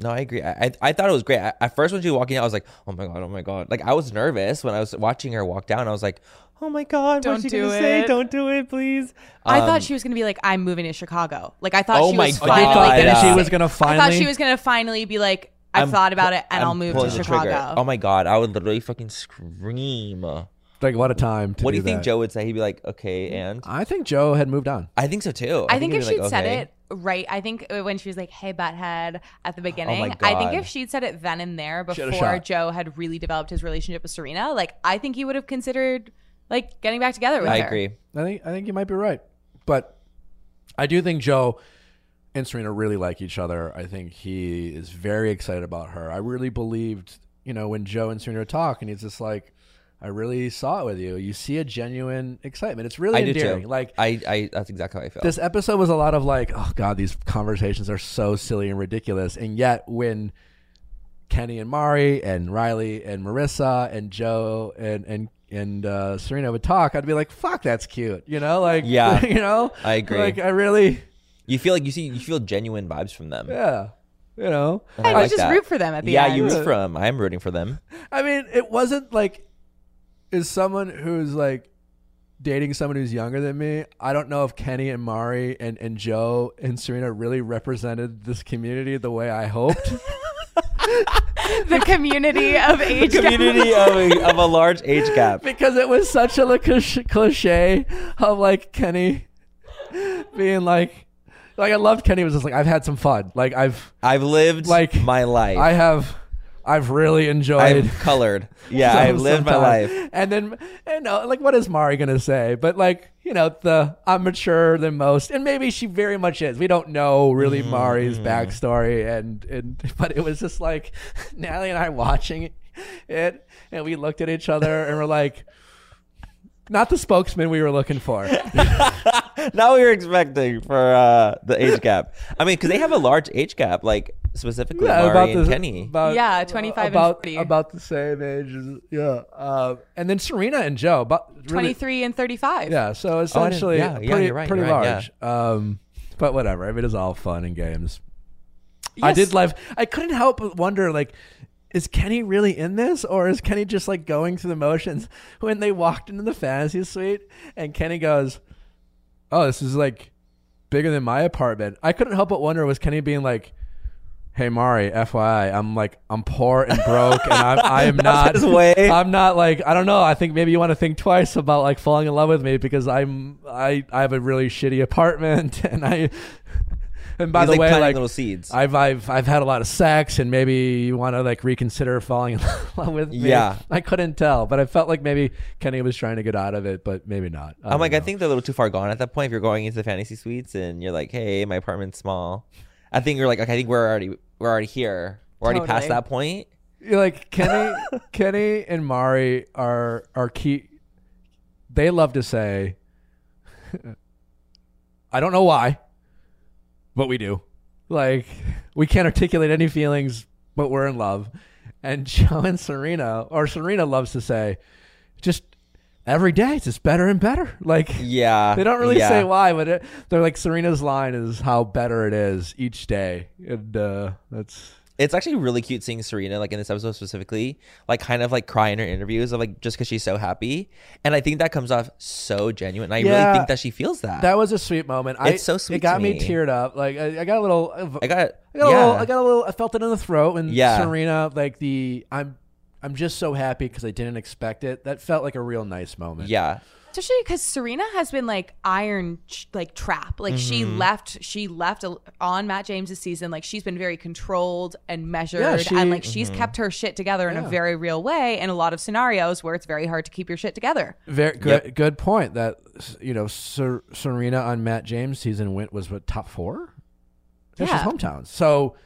Speaker 3: No, I agree. I, I, I thought it was great. I, at first, when she was walking out, I was like, oh my God, oh my God. Like, I was nervous when I was watching her walk down. I was like, oh my God,
Speaker 2: Don't
Speaker 3: what's she
Speaker 2: do
Speaker 3: going to say?
Speaker 2: it.
Speaker 3: Don't do it, please.
Speaker 2: I
Speaker 3: Um,
Speaker 2: thought she was gonna be like, "I'm moving to Chicago." Like I thought
Speaker 3: Oh
Speaker 2: she
Speaker 3: my
Speaker 2: was
Speaker 3: God.
Speaker 2: finally
Speaker 3: thought
Speaker 2: gonna.
Speaker 3: that
Speaker 1: she was going to
Speaker 2: I
Speaker 1: finally
Speaker 2: thought she was gonna finally be like, "I've
Speaker 3: I'm
Speaker 2: thought about it and
Speaker 3: I'm
Speaker 2: will move
Speaker 3: pulling
Speaker 2: to
Speaker 3: the trigger.
Speaker 2: Chicago."
Speaker 3: Oh my God, I would literally fucking scream. What
Speaker 1: like what a time to move.
Speaker 3: What do you think
Speaker 1: that.
Speaker 3: Joe would say? He'd be like, okay, and
Speaker 1: I think Joe had moved on.
Speaker 3: I think so too.
Speaker 2: I think
Speaker 3: he'd
Speaker 2: if
Speaker 3: be
Speaker 2: she'd
Speaker 3: like,
Speaker 2: said
Speaker 3: okay.
Speaker 2: it right, I think uh, when she was like, "Hey, butthead" at the beginning, I think
Speaker 3: Oh
Speaker 2: if she'd said it then and there
Speaker 1: She had a
Speaker 2: before. Joe had really developed his relationship with Serena, like I think he would have considered like getting back together with
Speaker 3: I
Speaker 2: her.
Speaker 3: I agree.
Speaker 1: I think I think you might be right, but I do think Joe and Serena really like each other. I think he is very excited about her. I really believed, you know, when Joe and Serena talk, and he's just like, "I really saw it with you. You see a genuine excitement. It's really
Speaker 3: I
Speaker 1: endearing.
Speaker 3: too.
Speaker 1: Like
Speaker 3: I, I, that's exactly how I feel.
Speaker 1: this episode was a lot of like, oh god, these conversations are so silly and ridiculous. And yet when Kenny and Mari and Riley and Maurissa and Joe and and and uh, Serena would talk, I'd be like, fuck, that's cute. You know, like
Speaker 3: Yeah. <laughs>
Speaker 1: you know,
Speaker 3: I agree.
Speaker 1: Like I really,
Speaker 3: you feel like you see, you feel genuine vibes from them.
Speaker 1: yeah, you know.
Speaker 2: I
Speaker 3: I like
Speaker 2: just
Speaker 3: that.
Speaker 2: root for them at the
Speaker 3: yeah,
Speaker 2: end.
Speaker 3: Yeah, you root for them. I'm rooting for them.
Speaker 1: I mean, it wasn't like is someone who's like dating someone who's younger than me. I don't know if Kenny and Mari and, and Joe and Serena really represented this community the way I hoped. <laughs>
Speaker 2: the community of age gap.
Speaker 3: Community of a, of a large age gap.
Speaker 1: because it was such a cliche- cliche of like Kenny being like, like I loved Kenny was just like I've had some fun. Like I've
Speaker 3: I've lived
Speaker 1: Like,
Speaker 3: my life.
Speaker 1: I have I've really enjoyed.
Speaker 3: I've colored. Yeah, <laughs>
Speaker 1: some-
Speaker 3: I've lived my
Speaker 1: time.
Speaker 3: life.
Speaker 1: And then you know, like what is Mari gonna say? But like, you know, the I'm mature than most. And maybe she very much is. We don't know really
Speaker 3: Mm-hmm,
Speaker 1: Mari's backstory and and <laughs> but it was just like <laughs> Natalie and I watching it and we looked at each other and we're like not the spokesman we were looking for.
Speaker 3: Now we were expecting for uh, the age gap. I mean, because they have a large age gap, like specifically Mari and
Speaker 1: the-
Speaker 3: Kenny.
Speaker 1: about-
Speaker 2: Yeah, 25 and
Speaker 1: about
Speaker 2: 40.
Speaker 1: about the same age. as- Yeah, uh, and then Serena and Joe, but really,
Speaker 2: 23 and 35.
Speaker 1: Yeah, so
Speaker 3: Oh, I
Speaker 1: essentially,
Speaker 3: yeah, yeah,
Speaker 1: pretty,
Speaker 3: you're right,
Speaker 1: pretty
Speaker 3: you're right,
Speaker 1: large. Um, but whatever. I mean, it's all fun and games. I did love. I couldn't help but wonder, like, is Kenny really in this, or is Kenny just like going through the motions? When they walked into the fantasy suite, and Kenny goes, "Oh, this is like bigger than my apartment." I couldn't help but wonder, was Kenny being like? Hey Mari, FYI, I'm like I'm poor and broke, and I'm I am <laughs> not. I'm not like I don't know. I think maybe you want to think twice about like falling in love with me because I'm I I have a really shitty apartment, <laughs> and I and by
Speaker 3: He's,
Speaker 1: the
Speaker 3: like,
Speaker 1: way,
Speaker 3: planting
Speaker 1: like
Speaker 3: little seeds.
Speaker 1: I've I've I've had a lot of sex, and maybe you want to like reconsider falling <laughs> in love with me.
Speaker 3: Yeah.
Speaker 1: I couldn't tell, but I felt like maybe Kenny was trying to get out of it, but maybe not. I
Speaker 3: I'm
Speaker 1: don't
Speaker 3: like, I think they're a little too far gone at that point. If you're going into the fantasy suites and you're like, hey, my apartment's small, I think you're like, okay, I think we're already we're already here. We're already past
Speaker 2: Totally.
Speaker 3: that point.
Speaker 1: You're like Kenny, <laughs> Kenny and Mari are are key. They love to say, <laughs> I don't know why, but we do. Like we can't articulate any feelings, but we're in love. And Joe and Serena, or Serena loves to say, just every day it's just better and better. <laughs> Like
Speaker 3: Yeah.
Speaker 1: they don't really
Speaker 3: yeah.
Speaker 1: say why, but it, they're like Serena's line is how better it is each day, and uh, that's
Speaker 3: It's actually really cute seeing Serena, like in this episode specifically, like kind of like cry in her interviews of like just because she's so happy, and I think that comes off so genuine. I
Speaker 1: Yeah.
Speaker 3: really think that she feels that.
Speaker 1: that was a sweet moment. I,
Speaker 3: It's so sweet
Speaker 1: It got me.
Speaker 3: me.
Speaker 1: teared up. Like I, I got a little.
Speaker 3: I got,
Speaker 1: I got
Speaker 3: yeah,
Speaker 1: a little. I got a little. I felt it in the throat and
Speaker 3: Yeah.
Speaker 1: Serena, like the I'm, I'm just so happy because I didn't expect it. That felt like a real nice moment.
Speaker 3: yeah,
Speaker 2: especially because Serena has been like iron like trap. Like she
Speaker 1: Mm-hmm.
Speaker 2: left, she left on Matt James's season. Like she's been very controlled and measured,
Speaker 1: Yeah, she-
Speaker 2: and like she's kept her shit together in
Speaker 1: Yeah.
Speaker 2: a very real way. In a lot of scenarios where it's very hard to keep your shit together.
Speaker 1: Very good.
Speaker 3: Yep.
Speaker 1: Good point. That you know, Ser, Serena on Matt James season went was what top four. That's
Speaker 2: Yeah.
Speaker 1: his hometown. So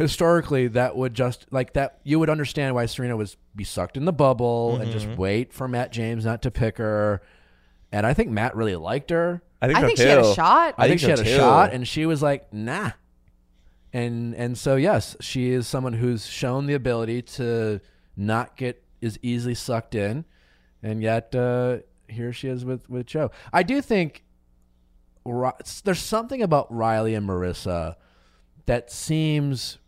Speaker 1: historically, that would just like that. You would understand why Serena was be sucked in the bubble and just wait for Matt James not to pick her. And I think Matt really liked her.
Speaker 3: I think,
Speaker 2: I think she had a shot.
Speaker 1: I, think,
Speaker 3: think
Speaker 1: she
Speaker 3: so
Speaker 1: had a
Speaker 3: too.
Speaker 1: shot, and she was like, "Nah." And and so yes, she is someone who's shown the ability to not get as easily sucked in, and yet uh, here she is with with Joe. I do think there's something about Riley and Maurissa that seems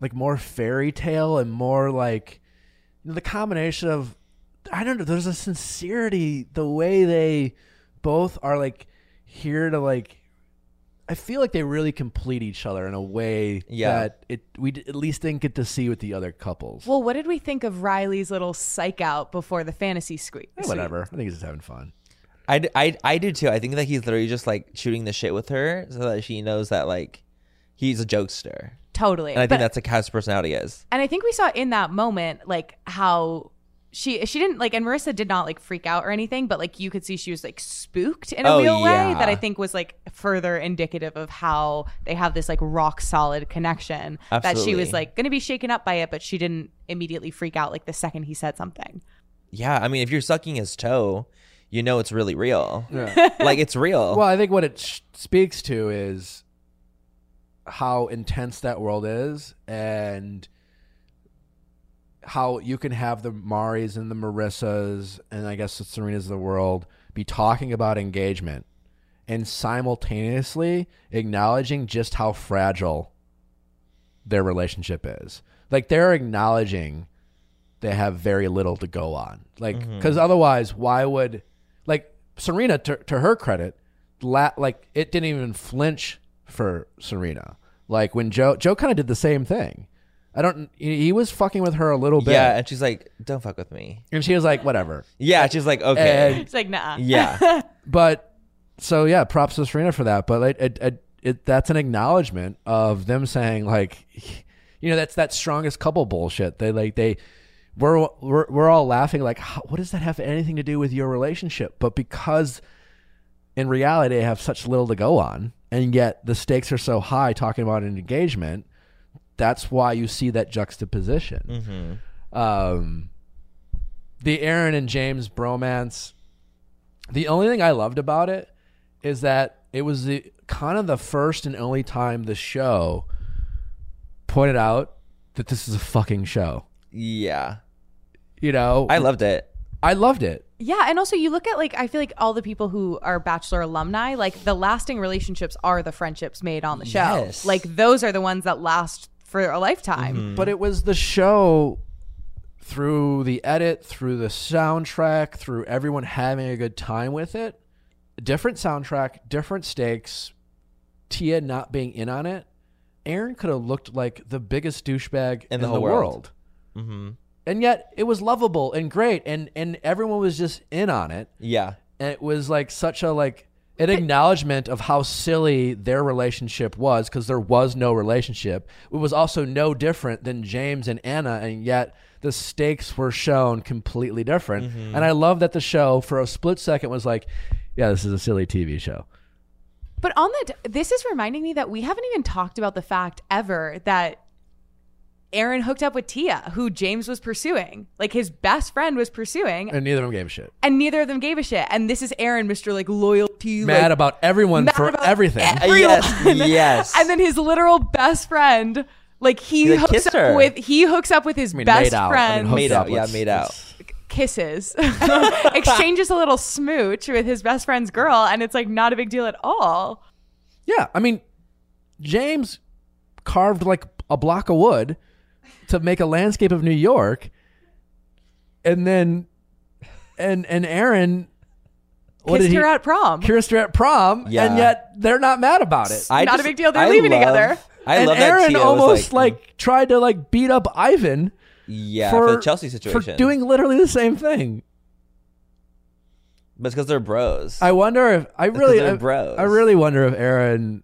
Speaker 1: like more fairy tale and more like you know, the combination of I don't know. There's a sincerity the way they both are like here to like. I feel like they really complete each other in a way
Speaker 3: Yeah.
Speaker 1: that it we at least didn't get to see with the other couples.
Speaker 2: Well, what did we think of Riley's little psych out before the fantasy suite?
Speaker 1: Eh, whatever. I think he's just having fun.
Speaker 3: I, d- I, I do too. I think that he's literally just like shooting the shit with her so that she knows that like he's a jokester,
Speaker 2: Totally.
Speaker 3: and I
Speaker 2: But-
Speaker 3: think that's like how his personality is.
Speaker 2: And I think we saw in that moment like how she she didn't like and Maurissa did not like freak out or anything, but like you could see she was like spooked in a
Speaker 3: Oh,
Speaker 2: real way that I think was like further indicative of how they have this like rock solid connection. That she was like gonna be shaken up by it, but she didn't immediately freak out like the second he said something.
Speaker 3: Yeah, I mean, if you're sucking his toe, you know it's really real.
Speaker 1: Yeah.
Speaker 3: like it's real.
Speaker 1: Well, I think what it sh- speaks to is how intense that world is and how you can have the Maris and the Maurissas and I guess the Serenas of the world be talking about engagement and simultaneously acknowledging just how fragile their relationship is. Like they're acknowledging they have very little to go on. Like mm-hmm. because otherwise, why would like Serena to, to her credit, la- like it didn't even flinch for Serena. Like when Joe Joe kind of did the same thing. I don't. He he was fucking with her a little bit.
Speaker 3: yeah, and she's like, "Don't fuck with me."
Speaker 1: and she was like, whatever.
Speaker 3: Yeah, she's like, "Okay."
Speaker 1: And-
Speaker 2: It's like nah.
Speaker 3: yeah, <laughs>
Speaker 1: but so yeah, props to Serena for that. But it, it, it, it that's an acknowledgement of them saying like, <laughs> you know, that's that strongest couple bullshit. They like they. We're, we're we're all laughing like how, what does that have anything to do with your relationship but because in reality they have such little to go on and yet the stakes are so high talking about an engagement that's why you see that juxtaposition um the aaron and james bromance the only thing I loved about it is that it was the kind of the first and only time the show pointed out that this is a fucking show.
Speaker 3: yeah.
Speaker 1: You know,
Speaker 3: I loved it.
Speaker 1: I loved it.
Speaker 2: Yeah, and also you look at like I feel like all the people who are Bachelor alumni, like the lasting relationships are the friendships made on the show.
Speaker 3: Yes.
Speaker 2: Like those are the ones that last for a lifetime.
Speaker 1: But it was the show through the edit, through the soundtrack, through everyone having a good time with it. Different soundtrack, different stakes. Tia not being in on it. Aaron could have looked like the biggest douchebag in,
Speaker 3: the
Speaker 1: the,
Speaker 3: whole
Speaker 1: world.
Speaker 3: world. Mm-hmm.
Speaker 1: And yet it was lovable and great and and everyone was just in on it.
Speaker 3: Yeah,
Speaker 1: and it was like such a like an acknowledgement of how silly their relationship was because there was no relationship. It was also no different than james and anna and yet the stakes were shown completely different. Mm-hmm. And i love that the show for a split second was like yeah this is a silly tv show.
Speaker 2: But on that, this is reminding me that we haven't even talked about the fact ever that Aaron hooked up with Tia, who James was pursuing. Like his best friend was pursuing,
Speaker 1: And neither of them gave a shit.
Speaker 2: and neither of them gave a shit. And this is Aaron, Mr. Like loyalty,
Speaker 1: Mad
Speaker 2: like,
Speaker 1: about everyone
Speaker 2: mad
Speaker 1: for
Speaker 2: about
Speaker 1: everything.
Speaker 3: Yes,
Speaker 2: everyone.
Speaker 3: yes.
Speaker 2: And then his literal best friend, like he,
Speaker 3: He, like,
Speaker 2: hooks
Speaker 3: kissed
Speaker 2: up
Speaker 3: her.
Speaker 2: with he hooks up with his
Speaker 1: I mean,
Speaker 2: best
Speaker 1: made out. I mean,
Speaker 3: Made
Speaker 1: up.
Speaker 3: out, yeah,
Speaker 1: Let's-
Speaker 3: made out.
Speaker 2: kisses, <laughs> exchanges a little smooch with his best friend's girl, and it's like not a big deal at all.
Speaker 1: Yeah, I mean, James carved like a block of wood to make a landscape of New York, and then and and Aaron what
Speaker 2: Kissed
Speaker 1: did he
Speaker 2: at prom.
Speaker 1: kissed her at prom,
Speaker 3: Yeah.
Speaker 1: and yet they're not mad about it.
Speaker 3: I
Speaker 2: Not a big deal, they're
Speaker 3: I
Speaker 2: leaving
Speaker 3: love-
Speaker 2: together.
Speaker 3: I
Speaker 1: and
Speaker 3: love that
Speaker 1: Aaron
Speaker 3: Tia was
Speaker 1: almost like, tried to like beat up Ivan
Speaker 3: yeah
Speaker 1: for,
Speaker 3: for, the Chelsea situation
Speaker 1: for doing literally the same thing.
Speaker 3: but it's because they're bros.
Speaker 1: I wonder if I really,
Speaker 3: they're
Speaker 1: I,
Speaker 3: bros.
Speaker 1: I really wonder if Aaron.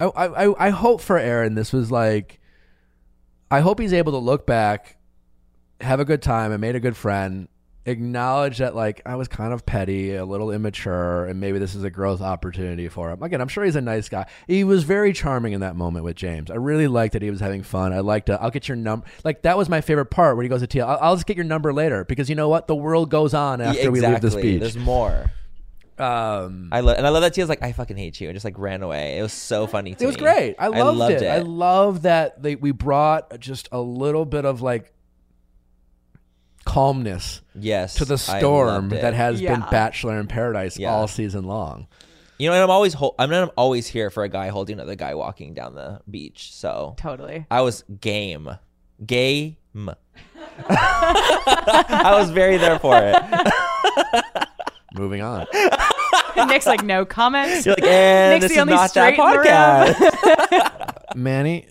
Speaker 1: I, I I- I hope for Aaron this was like. I hope he's able to look back, have a good time, and made a good friend. Acknowledge that like I was kind of petty, a little immature, and maybe this is a growth opportunity for him. Again, I'm sure he's a nice guy. He was very charming in that moment with James. I really liked that he was having fun. I liked. To, I'll get your number. Like that was my favorite part where he goes to Tia. I'll, I'll just get your number later because you know what? The world goes on
Speaker 3: Yeah,
Speaker 1: after we leave this
Speaker 3: exactly.
Speaker 1: beach.
Speaker 3: There's more.
Speaker 1: Um,
Speaker 3: I love and I love that Tia's like I fucking hate you and just like ran away. It was so funny. To
Speaker 1: It was
Speaker 3: me.
Speaker 1: great. I loved,
Speaker 3: loved
Speaker 1: it. I love that they, we brought just a little bit of like calmness
Speaker 3: yes
Speaker 1: to the storm that has been Bachelor in Paradise
Speaker 3: Yeah.
Speaker 1: all season long.
Speaker 3: You know, and I'm always hol- I'm I'm always here for a guy holding another guy walking down the beach. So
Speaker 2: Totally.
Speaker 3: I was game, game. <laughs> I was very there for it. <laughs>
Speaker 1: Moving on.
Speaker 2: Nick's like no comments.
Speaker 3: You're like, and
Speaker 2: Nick's
Speaker 3: this
Speaker 2: the
Speaker 3: is
Speaker 2: only
Speaker 3: not that
Speaker 2: straight in the room.
Speaker 3: podcast. <laughs>
Speaker 1: Manny,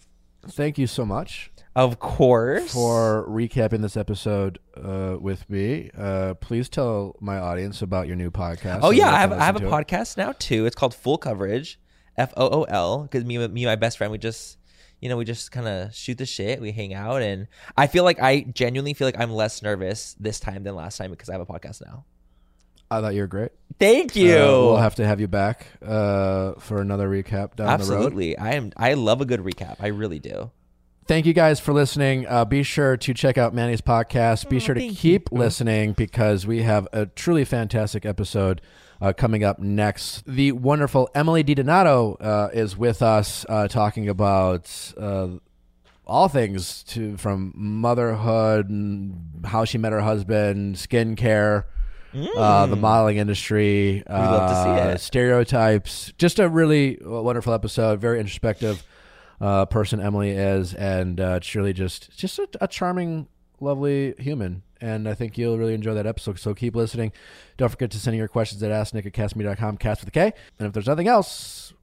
Speaker 1: thank you so much
Speaker 3: of course.
Speaker 1: for recapping this episode uh, with me. Uh, please tell my audience about your new podcast.
Speaker 3: oh
Speaker 1: so
Speaker 3: yeah,
Speaker 1: they
Speaker 3: I have
Speaker 1: can
Speaker 3: I have a
Speaker 1: listen to it.
Speaker 3: podcast now too. It's called Full Coverage, F O O L. Because me me and my best friend we just you know we just kind of shoot the shit. We hang out, and I feel like I genuinely feel like I'm less nervous this time than last time because I have a podcast now.
Speaker 1: I thought you were great.
Speaker 3: Thank you.
Speaker 1: Uh, we'll have to have you back uh, for another recap down the road.
Speaker 3: Absolutely, I am. I love a good recap. I really do.
Speaker 1: Thank you guys for listening. Uh, be sure to check out Manny's podcast. Be sure to keep listening because we have a truly fantastic episode uh, coming up next. The wonderful Emily DiDonato uh, is with us uh, talking about uh, all things to from motherhood, and how she met her husband, skincare. Uh, the modeling industry, uh,
Speaker 3: love to see it.
Speaker 1: stereotypes. Just a really wonderful episode. Very introspective uh, person Emily is, and uh, it's really just just a, a charming, lovely human. And I think you'll really enjoy that episode. So keep listening. Don't forget to send in your questions at asknick at kastmedia.com, cast with a K. And if there's nothing else,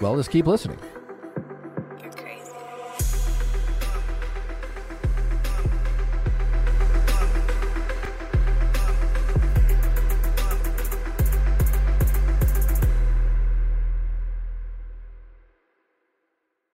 Speaker 1: well, just keep listening.